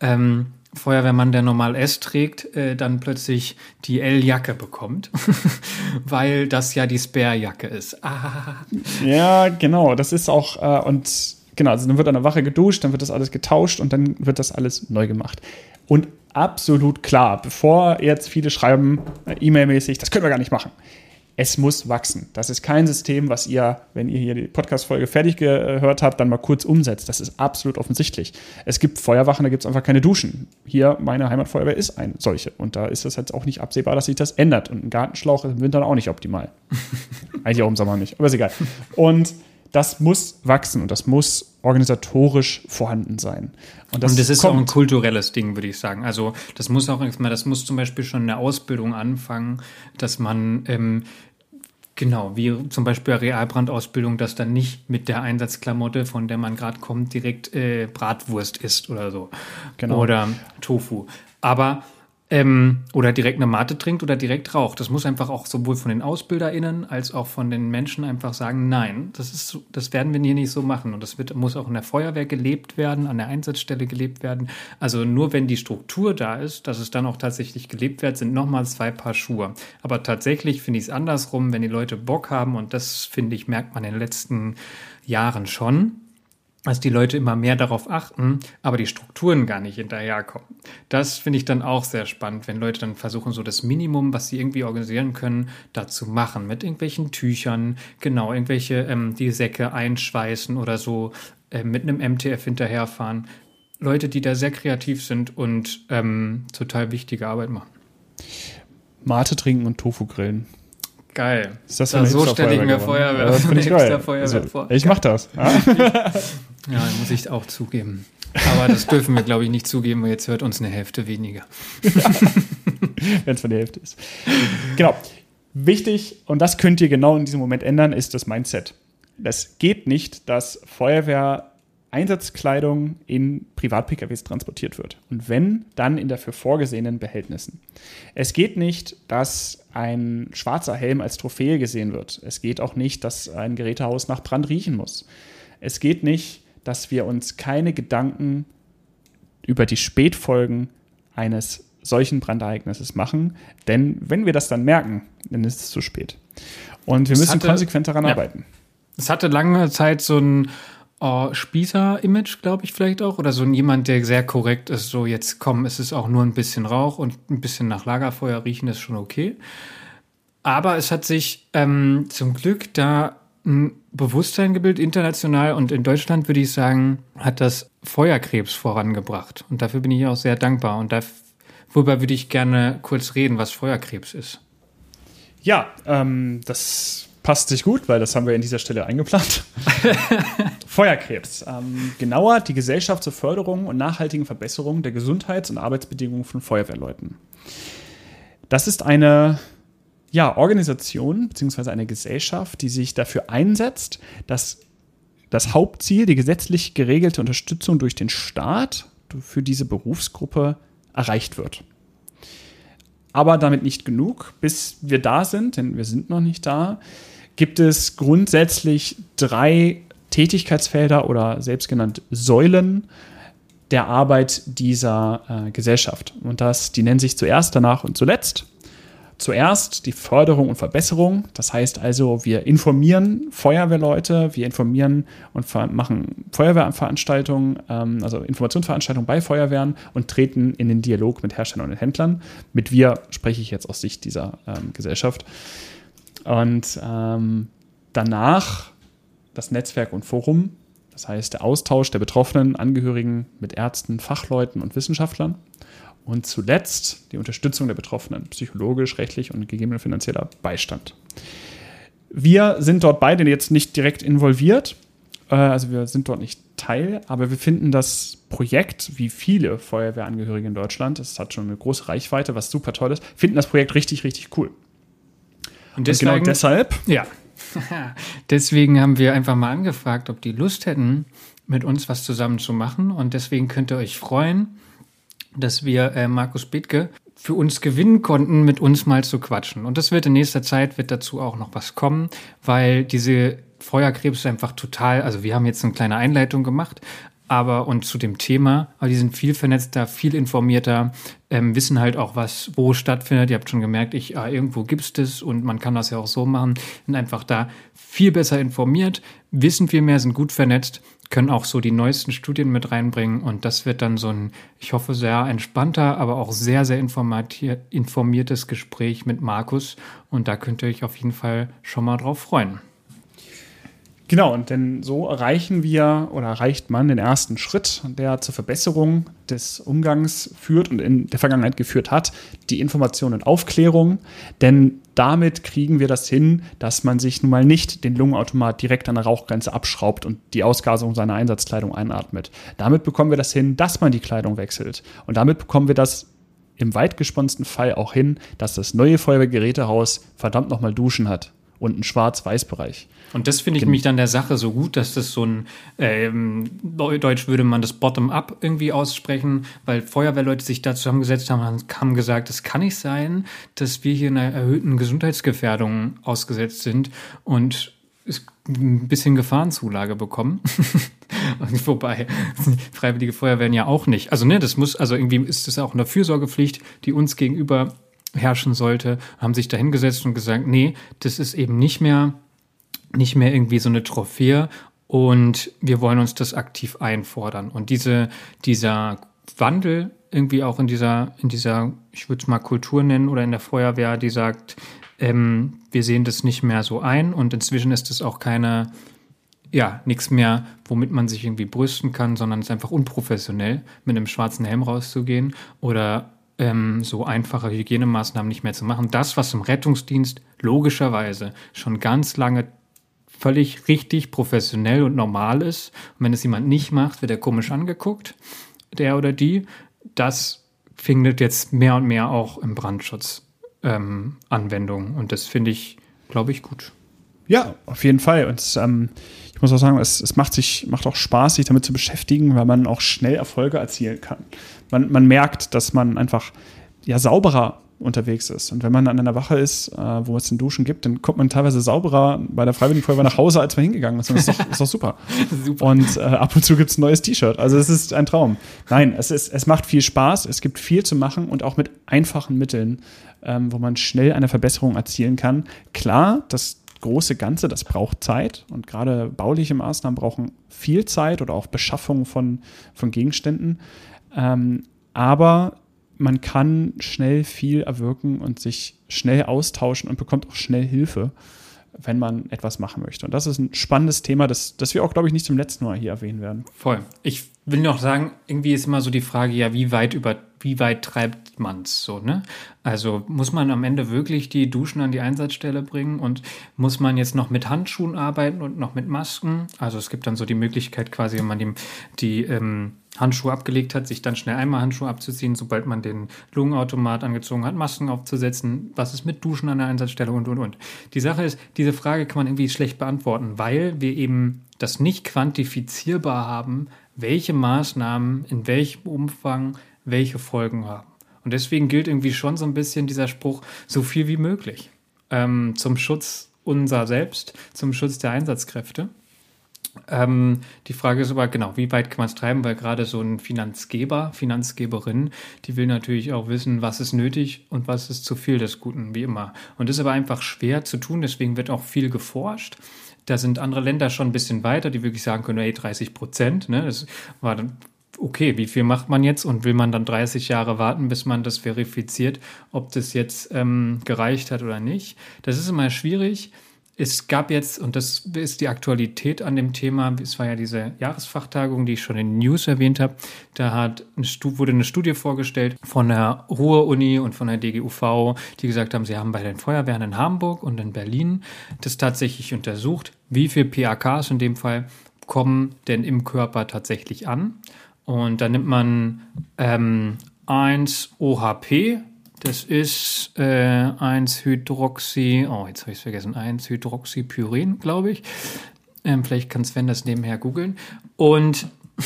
ähm, Feuerwehrmann, der normal S trägt, äh, dann plötzlich die L-Jacke bekommt, weil das ja die Spare-Jacke ist. Ah. Ja, genau. Das ist auch, äh, und genau, also dann wird an der Wache geduscht, dann wird das alles getauscht und dann wird das alles neu gemacht. Und absolut klar, bevor jetzt viele schreiben, äh, E-Mail-mäßig, das können wir gar nicht machen. Es muss wachsen. Das ist kein System, was ihr, wenn ihr hier die Podcast-Folge fertig gehört habt, dann mal kurz umsetzt. Das ist absolut offensichtlich. Es gibt Feuerwachen, da gibt es einfach keine Duschen. Hier, meine Heimatfeuerwehr ist eine solche. Und da ist es jetzt auch nicht absehbar, dass sich das ändert. Und ein Gartenschlauch ist im Winter auch nicht optimal. Eigentlich auch im Sommer nicht, aber ist egal. Und das muss wachsen und das muss organisatorisch vorhanden sein. Und das, und das ist auch ein kulturelles Ding, würde ich sagen. Also das muss auch, das muss zum Beispiel schon in der Ausbildung anfangen, dass man ähm, Genau, wie zum Beispiel Realbrandausbildung, dass dann nicht mit der Einsatzklamotte, von der man gerade kommt, direkt äh, Bratwurst isst oder so. Genau. Oder Tofu. Aber ähm, oder direkt eine Mate trinkt oder direkt raucht. Das muss einfach auch sowohl von den AusbilderInnen als auch von den Menschen einfach sagen, nein, das ist, das werden wir hier nicht so machen. Und das wird, muss auch in der Feuerwehr gelebt werden, an der Einsatzstelle gelebt werden. Also nur wenn die Struktur da ist, dass es dann auch tatsächlich gelebt wird, sind nochmal zwei Paar Schuhe. Aber tatsächlich finde ich es andersrum, wenn die Leute Bock haben und das finde ich, merkt man in den letzten Jahren schon dass die Leute immer mehr darauf achten, aber die Strukturen gar nicht hinterherkommen. Das finde ich dann auch sehr spannend, wenn Leute dann versuchen, so das Minimum, was sie irgendwie organisieren können, dazu machen. Mit irgendwelchen Tüchern, genau, irgendwelche, ähm, die Säcke einschweißen oder so, äh, mit einem MTF hinterherfahren. Leute, die da sehr kreativ sind und ähm, total wichtige Arbeit machen. Mate trinken und Tofu grillen. Geil. Ist das da so stelle ich mir Feuerwehr, ja, das ich geil. Feuerwehr also, vor. Ich mach das. Ja. Ja, muss ich auch zugeben. Aber das dürfen wir, glaube ich, nicht zugeben, weil jetzt hört uns eine Hälfte weniger. Wenn es von der Hälfte ist. Genau. Wichtig, und das könnt ihr genau in diesem Moment ändern, ist das Mindset. Es geht nicht, dass Feuerwehr Einsatzkleidung in Privat-PKWs transportiert wird. Und wenn, dann in dafür vorgesehenen Behältnissen. Es geht nicht, dass ein schwarzer Helm als Trophäe gesehen wird. Es geht auch nicht, dass ein Gerätehaus nach Brand riechen muss. Es geht nicht, dass wir uns keine Gedanken über die Spätfolgen eines solchen Brandereignisses machen. Denn wenn wir das dann merken, dann ist es zu spät. Und wir müssen hatte, konsequent daran ja. arbeiten. Es hatte lange Zeit so ein oh, Spießer-Image, glaube ich, vielleicht auch. Oder so jemand, der sehr korrekt ist. So, jetzt komm, es ist auch nur ein bisschen Rauch und ein bisschen nach Lagerfeuer riechen ist schon okay. Aber es hat sich ähm, zum Glück da ein Bewusstsein gebildet, international und in Deutschland würde ich sagen, hat das Feuerkrebs vorangebracht. Und dafür bin ich auch sehr dankbar. Und darüber würde ich gerne kurz reden, was Feuerkrebs ist. Ja, ähm, das passt sich gut, weil das haben wir in dieser Stelle eingeplant. Feuerkrebs. Ähm, genauer die Gesellschaft zur Förderung und nachhaltigen Verbesserung der Gesundheits- und Arbeitsbedingungen von Feuerwehrleuten. Das ist eine ja, Organisation bzw. eine Gesellschaft, die sich dafür einsetzt, dass das Hauptziel, die gesetzlich geregelte Unterstützung durch den Staat für diese Berufsgruppe erreicht wird. Aber damit nicht genug. Bis wir da sind, denn wir sind noch nicht da, gibt es grundsätzlich drei Tätigkeitsfelder oder selbst genannt Säulen der Arbeit dieser äh, Gesellschaft. Und das, die nennen sich zuerst, danach und zuletzt. Zuerst die Förderung und Verbesserung. Das heißt also, wir informieren Feuerwehrleute, wir informieren und machen Feuerwehrveranstaltungen, ähm, also Informationsveranstaltungen bei Feuerwehren und treten in den Dialog mit Herstellern und Händlern. Mit wir spreche ich jetzt aus Sicht dieser ähm, Gesellschaft. Und ähm, danach das Netzwerk und Forum, das heißt der Austausch der betroffenen Angehörigen mit Ärzten, Fachleuten und Wissenschaftlern. Und zuletzt die Unterstützung der Betroffenen, psychologisch, rechtlich und gegebener finanzieller Beistand. Wir sind dort beide jetzt nicht direkt involviert, äh, also wir sind dort nicht Teil, aber wir finden das Projekt, wie viele Feuerwehrangehörige in Deutschland, es hat schon eine große Reichweite, was super toll ist, finden das Projekt richtig, richtig cool. Und, deswegen, und genau deshalb? Ja. deswegen haben wir einfach mal angefragt, ob die Lust hätten, mit uns was zusammen zu machen. Und deswegen könnt ihr euch freuen dass wir äh, Markus Bethke für uns gewinnen konnten, mit uns mal zu quatschen. Und das wird in nächster Zeit, wird dazu auch noch was kommen, weil diese Feuerkrebs einfach total, also wir haben jetzt eine kleine Einleitung gemacht, aber und zu dem Thema, aber die sind viel vernetzter, viel informierter, ähm, wissen halt auch, was wo stattfindet. Ihr habt schon gemerkt, ich, ah, irgendwo gibt's das und man kann das ja auch so machen, sind einfach da viel besser informiert, wissen viel mehr, sind gut vernetzt können auch so die neuesten Studien mit reinbringen und das wird dann so ein, ich hoffe, sehr entspannter, aber auch sehr, sehr informiertes Gespräch mit Markus und da könnt ihr euch auf jeden Fall schon mal drauf freuen. Genau, und denn so erreichen wir oder erreicht man den ersten Schritt, der zur Verbesserung des Umgangs führt und in der Vergangenheit geführt hat, die Information und Aufklärung. Denn damit kriegen wir das hin, dass man sich nun mal nicht den Lungenautomat direkt an der Rauchgrenze abschraubt und die Ausgasung seiner Einsatzkleidung einatmet. Damit bekommen wir das hin, dass man die Kleidung wechselt. Und damit bekommen wir das im weitgesponnsten Fall auch hin, dass das neue Feuerwehrgerätehaus verdammt nochmal Duschen hat und einen Schwarz-Weiß-Bereich. Und das finde ich nämlich dann der Sache so gut, dass das so ein, ähm, Deutsch würde man das Bottom-up irgendwie aussprechen, weil Feuerwehrleute sich da zusammengesetzt haben und haben gesagt, es kann nicht sein, dass wir hier einer erhöhten Gesundheitsgefährdung ausgesetzt sind und ein bisschen Gefahrenzulage bekommen. Wobei, freiwillige Feuerwehren ja auch nicht. Also, ne, das muss, also irgendwie ist das auch eine Fürsorgepflicht, die uns gegenüber herrschen sollte, haben sich dahingesetzt und gesagt, nee, das ist eben nicht mehr nicht mehr irgendwie so eine Trophäe und wir wollen uns das aktiv einfordern. Und diese, dieser Wandel irgendwie auch in dieser, in dieser, ich würde es mal Kultur nennen oder in der Feuerwehr, die sagt, ähm, wir sehen das nicht mehr so ein und inzwischen ist es auch keine, ja, nichts mehr, womit man sich irgendwie brüsten kann, sondern es ist einfach unprofessionell, mit einem schwarzen Helm rauszugehen oder ähm, so einfache Hygienemaßnahmen nicht mehr zu machen. Das, was im Rettungsdienst logischerweise schon ganz lange völlig richtig, professionell und normal ist. Und wenn es jemand nicht macht, wird er komisch angeguckt, der oder die. Das findet jetzt mehr und mehr auch im Brandschutz ähm, Anwendung. Und das finde ich, glaube ich, gut. Ja, auf jeden Fall. Und ähm, ich muss auch sagen, es, es, macht, sich, macht auch Spaß, sich damit zu beschäftigen, weil man auch schnell Erfolge erzielen kann. Man, man merkt, dass man einfach ja, sauberer unterwegs ist. Und wenn man an einer Wache ist, äh, wo es den Duschen gibt, dann kommt man teilweise sauberer bei der Freiwilligen Feuerwehr nach Hause, als man hingegangen ist. Und das ist doch, ist doch super. super. Und äh, ab und zu gibt es ein neues T-Shirt. Also es ist ein Traum. Nein, es, ist, es macht viel Spaß, es gibt viel zu machen und auch mit einfachen Mitteln, ähm, wo man schnell eine Verbesserung erzielen kann. Klar, das große Ganze, das braucht Zeit und gerade bauliche Maßnahmen brauchen viel Zeit oder auch Beschaffung von, von Gegenständen. Ähm, aber man kann schnell viel erwirken und sich schnell austauschen und bekommt auch schnell Hilfe, wenn man etwas machen möchte. Und das ist ein spannendes Thema, das, das wir auch, glaube ich, nicht zum letzten Mal hier erwähnen werden. Voll. Ich will noch sagen, irgendwie ist immer so die Frage, ja, wie weit über, wie weit treibt man es so, ne? Also muss man am Ende wirklich die Duschen an die Einsatzstelle bringen und muss man jetzt noch mit Handschuhen arbeiten und noch mit Masken? Also es gibt dann so die Möglichkeit quasi, wenn man die, die ähm, Handschuhe abgelegt hat, sich dann schnell einmal Handschuhe abzuziehen, sobald man den Lungenautomat angezogen hat, Masken aufzusetzen, was ist mit Duschen an der Einsatzstelle und und und. Die Sache ist, diese Frage kann man irgendwie schlecht beantworten, weil wir eben das nicht quantifizierbar haben, welche Maßnahmen in welchem Umfang welche Folgen haben. Und deswegen gilt irgendwie schon so ein bisschen dieser Spruch, so viel wie möglich ähm, zum Schutz unser selbst, zum Schutz der Einsatzkräfte. Ähm, die Frage ist aber genau, wie weit kann man es treiben, weil gerade so ein Finanzgeber, Finanzgeberin, die will natürlich auch wissen, was ist nötig und was ist zu viel des Guten, wie immer. Und das ist aber einfach schwer zu tun, deswegen wird auch viel geforscht. Da sind andere Länder schon ein bisschen weiter, die wirklich sagen können, hey, 30 Prozent, ne? Das war dann okay, wie viel macht man jetzt und will man dann 30 Jahre warten, bis man das verifiziert, ob das jetzt ähm, gereicht hat oder nicht. Das ist immer schwierig. Es gab jetzt, und das ist die Aktualität an dem Thema, es war ja diese Jahresfachtagung, die ich schon in News erwähnt habe, da hat eine wurde eine Studie vorgestellt von der Ruhr-Uni und von der DGUV, die gesagt haben, sie haben bei den Feuerwehren in Hamburg und in Berlin das tatsächlich untersucht, wie viel PAKs in dem Fall kommen denn im Körper tatsächlich an. Und da nimmt man ähm, 1 OHP, das ist äh, 1-Hydroxy, oh, jetzt habe ich es vergessen, 1-Hydroxypyrin, glaube ich. Ähm, vielleicht kann Sven das nebenher googeln. Und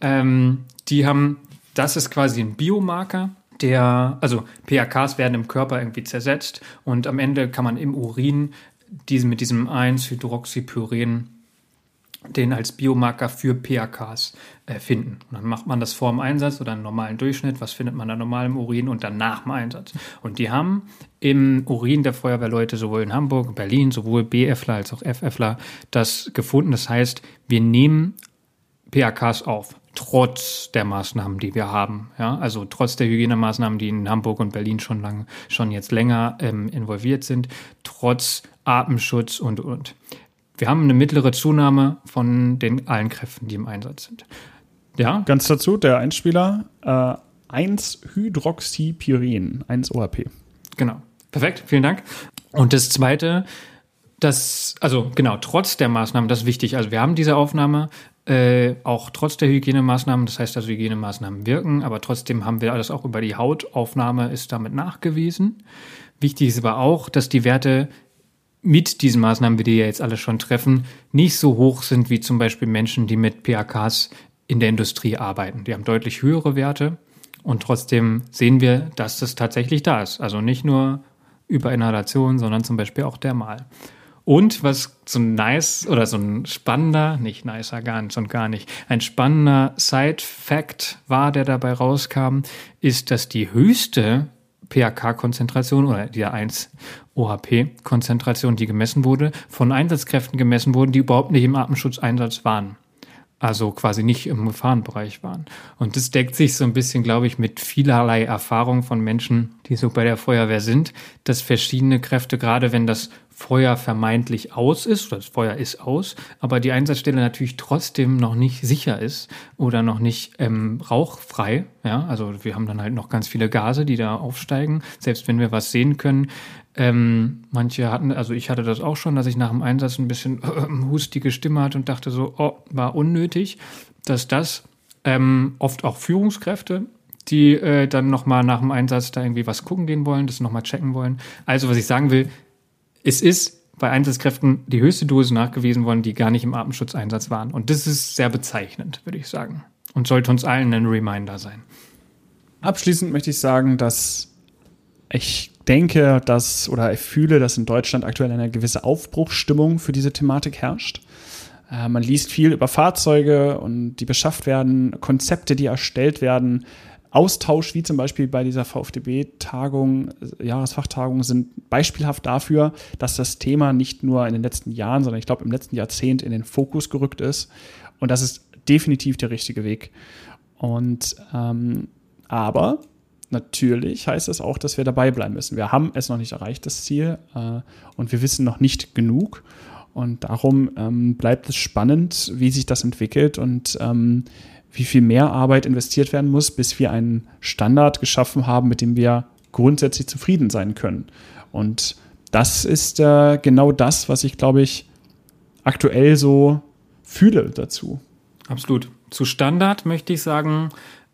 ähm, die haben, das ist quasi ein Biomarker, der, also PAKs werden im Körper irgendwie zersetzt und am Ende kann man im Urin diese, mit diesem 1-Hydroxypyrin den als Biomarker für PAKs äh, finden. Und dann macht man das vor dem Einsatz oder einen normalen Durchschnitt, was findet man da normal im Urin und dann nach dem Einsatz. Und die haben im Urin der Feuerwehrleute sowohl in Hamburg, Berlin, sowohl BFler als auch FFler das gefunden. Das heißt, wir nehmen PAKs auf, trotz der Maßnahmen, die wir haben. Ja, also trotz der Hygienemaßnahmen, die in Hamburg und Berlin schon lange, schon jetzt länger ähm, involviert sind, trotz Atemschutz und und. Wir haben eine mittlere Zunahme von den allen Kräften, die im Einsatz sind. Ja. Ganz dazu, der Einspieler, äh, 1-Hydroxypyrin, 1-OHP. Genau. Perfekt, vielen Dank. Und das zweite, das, also genau, trotz der Maßnahmen, das ist wichtig. Also wir haben diese Aufnahme, äh, auch trotz der Hygienemaßnahmen, das heißt also Hygienemaßnahmen wirken, aber trotzdem haben wir alles auch über die Hautaufnahme ist damit nachgewiesen. Wichtig ist aber auch, dass die Werte mit diesen Maßnahmen, die ja jetzt alle schon treffen, nicht so hoch sind wie zum Beispiel Menschen, die mit PAKs in der Industrie arbeiten. Die haben deutlich höhere Werte und trotzdem sehen wir, dass das tatsächlich da ist. Also nicht nur über Inhalation, sondern zum Beispiel auch dermal. Und was so ein nice oder so ein spannender, nicht nicer, gar nicht und gar nicht, ein spannender Side-Fact war, der dabei rauskam, ist, dass die höchste PAK-Konzentration oder die 1 OHP-Konzentration, die gemessen wurde, von Einsatzkräften gemessen wurden, die überhaupt nicht im Atemschutzeinsatz waren also quasi nicht im Gefahrenbereich waren. Und das deckt sich so ein bisschen, glaube ich, mit vielerlei Erfahrung von Menschen, die so bei der Feuerwehr sind, dass verschiedene Kräfte, gerade wenn das Feuer vermeintlich aus ist, das Feuer ist aus, aber die Einsatzstelle natürlich trotzdem noch nicht sicher ist oder noch nicht ähm, rauchfrei. Ja, also wir haben dann halt noch ganz viele Gase, die da aufsteigen, selbst wenn wir was sehen können. Ähm, manche hatten, also ich hatte das auch schon, dass ich nach dem Einsatz ein bisschen äh, hustige Stimme hatte und dachte so, oh, war unnötig, dass das ähm, oft auch Führungskräfte, die äh, dann nochmal nach dem Einsatz da irgendwie was gucken gehen wollen, das nochmal checken wollen. Also was ich sagen will, es ist bei Einsatzkräften die höchste Dose nachgewiesen worden, die gar nicht im Atemschutzeinsatz waren. Und das ist sehr bezeichnend, würde ich sagen. Und sollte uns allen ein Reminder sein. Abschließend möchte ich sagen, dass ich denke, dass oder ich fühle, dass in Deutschland aktuell eine gewisse Aufbruchsstimmung für diese Thematik herrscht. Äh, man liest viel über Fahrzeuge und die beschafft werden, Konzepte, die erstellt werden, Austausch, wie zum Beispiel bei dieser VfDB-Tagung, äh, Jahresfachtagung, sind beispielhaft dafür, dass das Thema nicht nur in den letzten Jahren, sondern ich glaube im letzten Jahrzehnt in den Fokus gerückt ist. Und das ist definitiv der richtige Weg. Und ähm, aber natürlich heißt das auch, dass wir dabei bleiben müssen. Wir haben es noch nicht erreicht, das Ziel, äh, und wir wissen noch nicht genug. Und darum ähm, bleibt es spannend, wie sich das entwickelt und ähm, wie viel mehr Arbeit investiert werden muss, bis wir einen Standard geschaffen haben, mit dem wir grundsätzlich zufrieden sein können. Und das ist äh, genau das, was ich, glaube ich, aktuell so fühle dazu. Absolut. Zu Standard möchte ich sagen,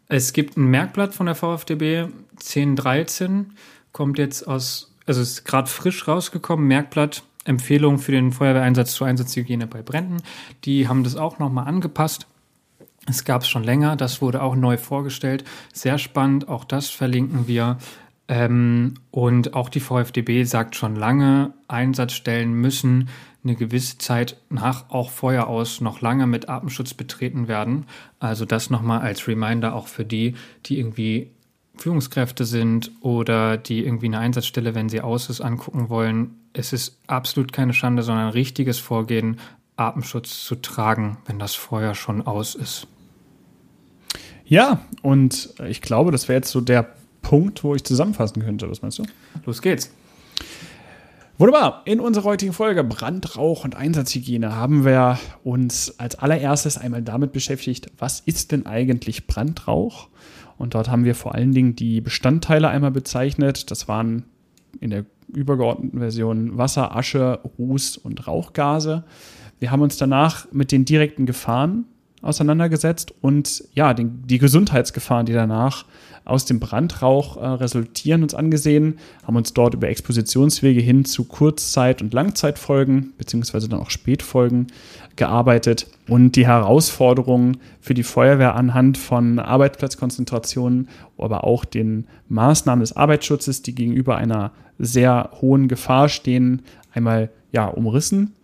es gibt ein Merkblatt von der VfDB, 1013, kommt jetzt aus, also ist gerade frisch rausgekommen, Merkblatt, Empfehlung für den Feuerwehreinsatz zur Einsatzhygiene bei Bränden. Die haben das auch nochmal angepasst es gab es schon länger, das wurde auch neu vorgestellt. Sehr spannend, auch das verlinken wir. Ähm, und auch die VfDB sagt schon lange, Einsatzstellen müssen eine gewisse Zeit nach auch Feuer aus noch lange mit Atemschutz betreten werden. Also das nochmal als Reminder auch für die, die irgendwie Führungskräfte sind oder die irgendwie eine Einsatzstelle, wenn sie aus ist, angucken wollen. Es ist absolut keine Schande, sondern richtiges Vorgehen, Atemschutz zu tragen, wenn das Feuer schon aus ist. Ja, und ich glaube, das wäre jetzt so der Punkt, wo ich zusammenfassen könnte. Was meinst du? Los geht's. Wunderbar. In unserer heutigen Folge Brandrauch und Einsatzhygiene haben wir uns als allererstes einmal damit beschäftigt, was ist denn eigentlich Brandrauch? Und dort haben wir vor allen Dingen die Bestandteile einmal bezeichnet. Das waren in der übergeordneten Version Wasser, Asche, Ruß und Rauchgase. Wir haben uns danach mit den direkten Gefahren auseinandergesetzt und ja, den, die Gesundheitsgefahren, die danach aus dem Brandrauch äh, resultieren, uns angesehen, haben uns dort über Expositionswege hin zu Kurzzeit- und Langzeitfolgen, beziehungsweise dann auch Spätfolgen gearbeitet. Und die Herausforderungen für die Feuerwehr anhand von Arbeitsplatzkonzentrationen, aber auch den Maßnahmen des Arbeitsschutzes, die gegenüber einer sehr hohen Gefahr stehen, einmal ja umrissen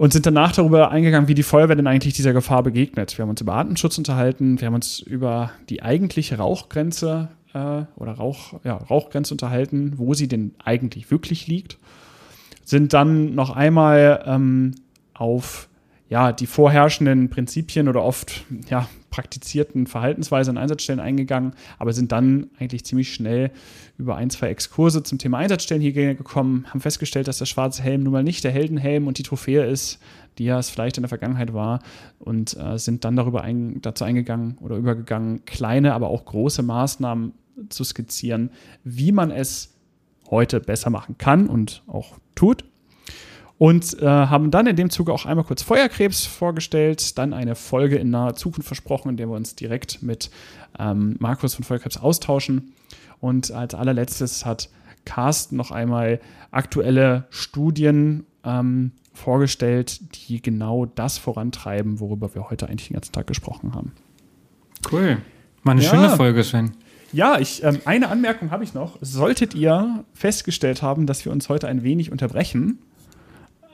und sind danach darüber eingegangen, wie die Feuerwehr denn eigentlich dieser Gefahr begegnet. Wir haben uns über Artenschutz unterhalten, wir haben uns über die eigentliche Rauchgrenze äh, oder Rauch, ja, Rauchgrenze unterhalten, wo sie denn eigentlich wirklich liegt. Sind dann noch einmal ähm, auf ja, die vorherrschenden Prinzipien oder oft ja, praktizierten Verhaltensweisen an Einsatzstellen eingegangen, aber sind dann eigentlich ziemlich schnell über ein, zwei Exkurse zum Thema Einsatzstellen hier gekommen, haben festgestellt, dass der schwarze Helm nun mal nicht der Heldenhelm und die Trophäe ist, die ja es vielleicht in der Vergangenheit war und äh, sind dann darüber ein, dazu eingegangen oder übergegangen, kleine, aber auch große Maßnahmen zu skizzieren, wie man es heute besser machen kann und auch tut und äh, haben dann in dem Zuge auch einmal kurz Feuerkrebs vorgestellt, dann eine Folge in naher Zukunft versprochen, in der wir uns direkt mit ähm, Markus von Feuerkrebs austauschen. Und als allerletztes hat Carsten noch einmal aktuelle Studien ähm, vorgestellt, die genau das vorantreiben, worüber wir heute eigentlich den ganzen Tag gesprochen haben. Cool. War eine ja. schöne Folge, Sven. Ja, ich, ähm, eine Anmerkung habe ich noch. Solltet ihr festgestellt haben, dass wir uns heute ein wenig unterbrechen,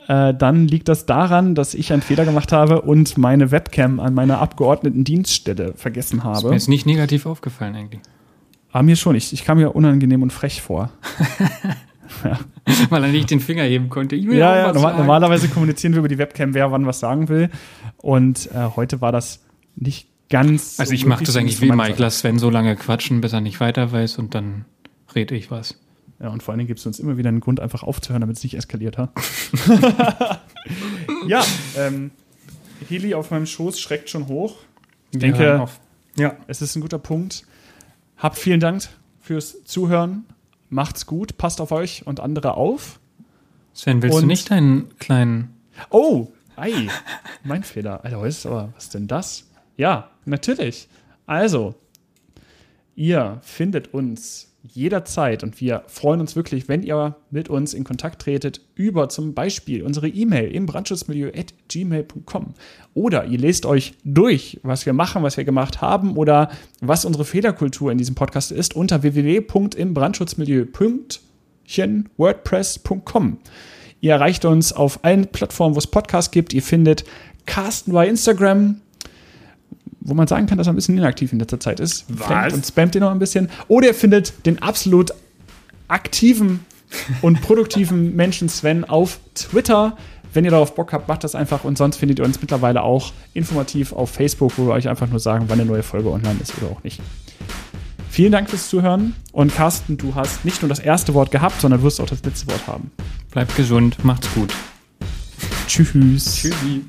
äh, dann liegt das daran, dass ich einen Fehler gemacht habe und meine Webcam an meiner Abgeordnetendienststelle vergessen habe. Das ist mir jetzt nicht negativ aufgefallen eigentlich. Aber ah, mir schon. Ich, ich kam mir unangenehm und frech vor. ja. Weil er nicht den Finger heben konnte. ja, ja normal, normalerweise kommunizieren wir über die Webcam, wer wann was sagen will. Und äh, heute war das nicht ganz. Also, ich mache das eigentlich wie Mike, lass Sven so lange quatschen, bis er nicht weiter weiß und dann rede ich was. Ja, und vor allen Dingen gibt es uns immer wieder einen Grund, einfach aufzuhören, damit es nicht eskaliert hat. ja, ähm, Heli auf meinem Schoß schreckt schon hoch. Ich denke, ja, es ist ein guter Punkt. Habt vielen Dank fürs Zuhören. Macht's gut, passt auf euch und andere auf. Sven, willst und du nicht deinen kleinen. Oh, ei, mein Fehler. Alter, was ist aber, was denn das? Ja, natürlich. Also, ihr findet uns jederzeit und wir freuen uns wirklich, wenn ihr mit uns in Kontakt tretet über zum Beispiel unsere E-Mail im brandschutzmilieu.gmail.com oder ihr lest euch durch, was wir machen, was wir gemacht haben oder was unsere Fehlerkultur in diesem Podcast ist unter www.imbrandschutzmilieu.wordpress.com. Ihr erreicht uns auf allen Plattformen, wo es Podcasts gibt. Ihr findet Carsten bei Instagram, wo man sagen kann, dass er ein bisschen inaktiv in letzter Zeit ist. Was? Und spammt ihn noch ein bisschen. Oder er findet den absolut aktiven und produktiven Menschen Sven auf Twitter. Wenn ihr darauf Bock habt, macht das einfach. Und sonst findet ihr uns mittlerweile auch informativ auf Facebook, wo wir euch einfach nur sagen, wann eine neue Folge online ist oder auch nicht. Vielen Dank fürs Zuhören. Und Carsten, du hast nicht nur das erste Wort gehabt, sondern wirst auch das letzte Wort haben. Bleibt gesund, macht's gut. Tschüss. Tschüssi.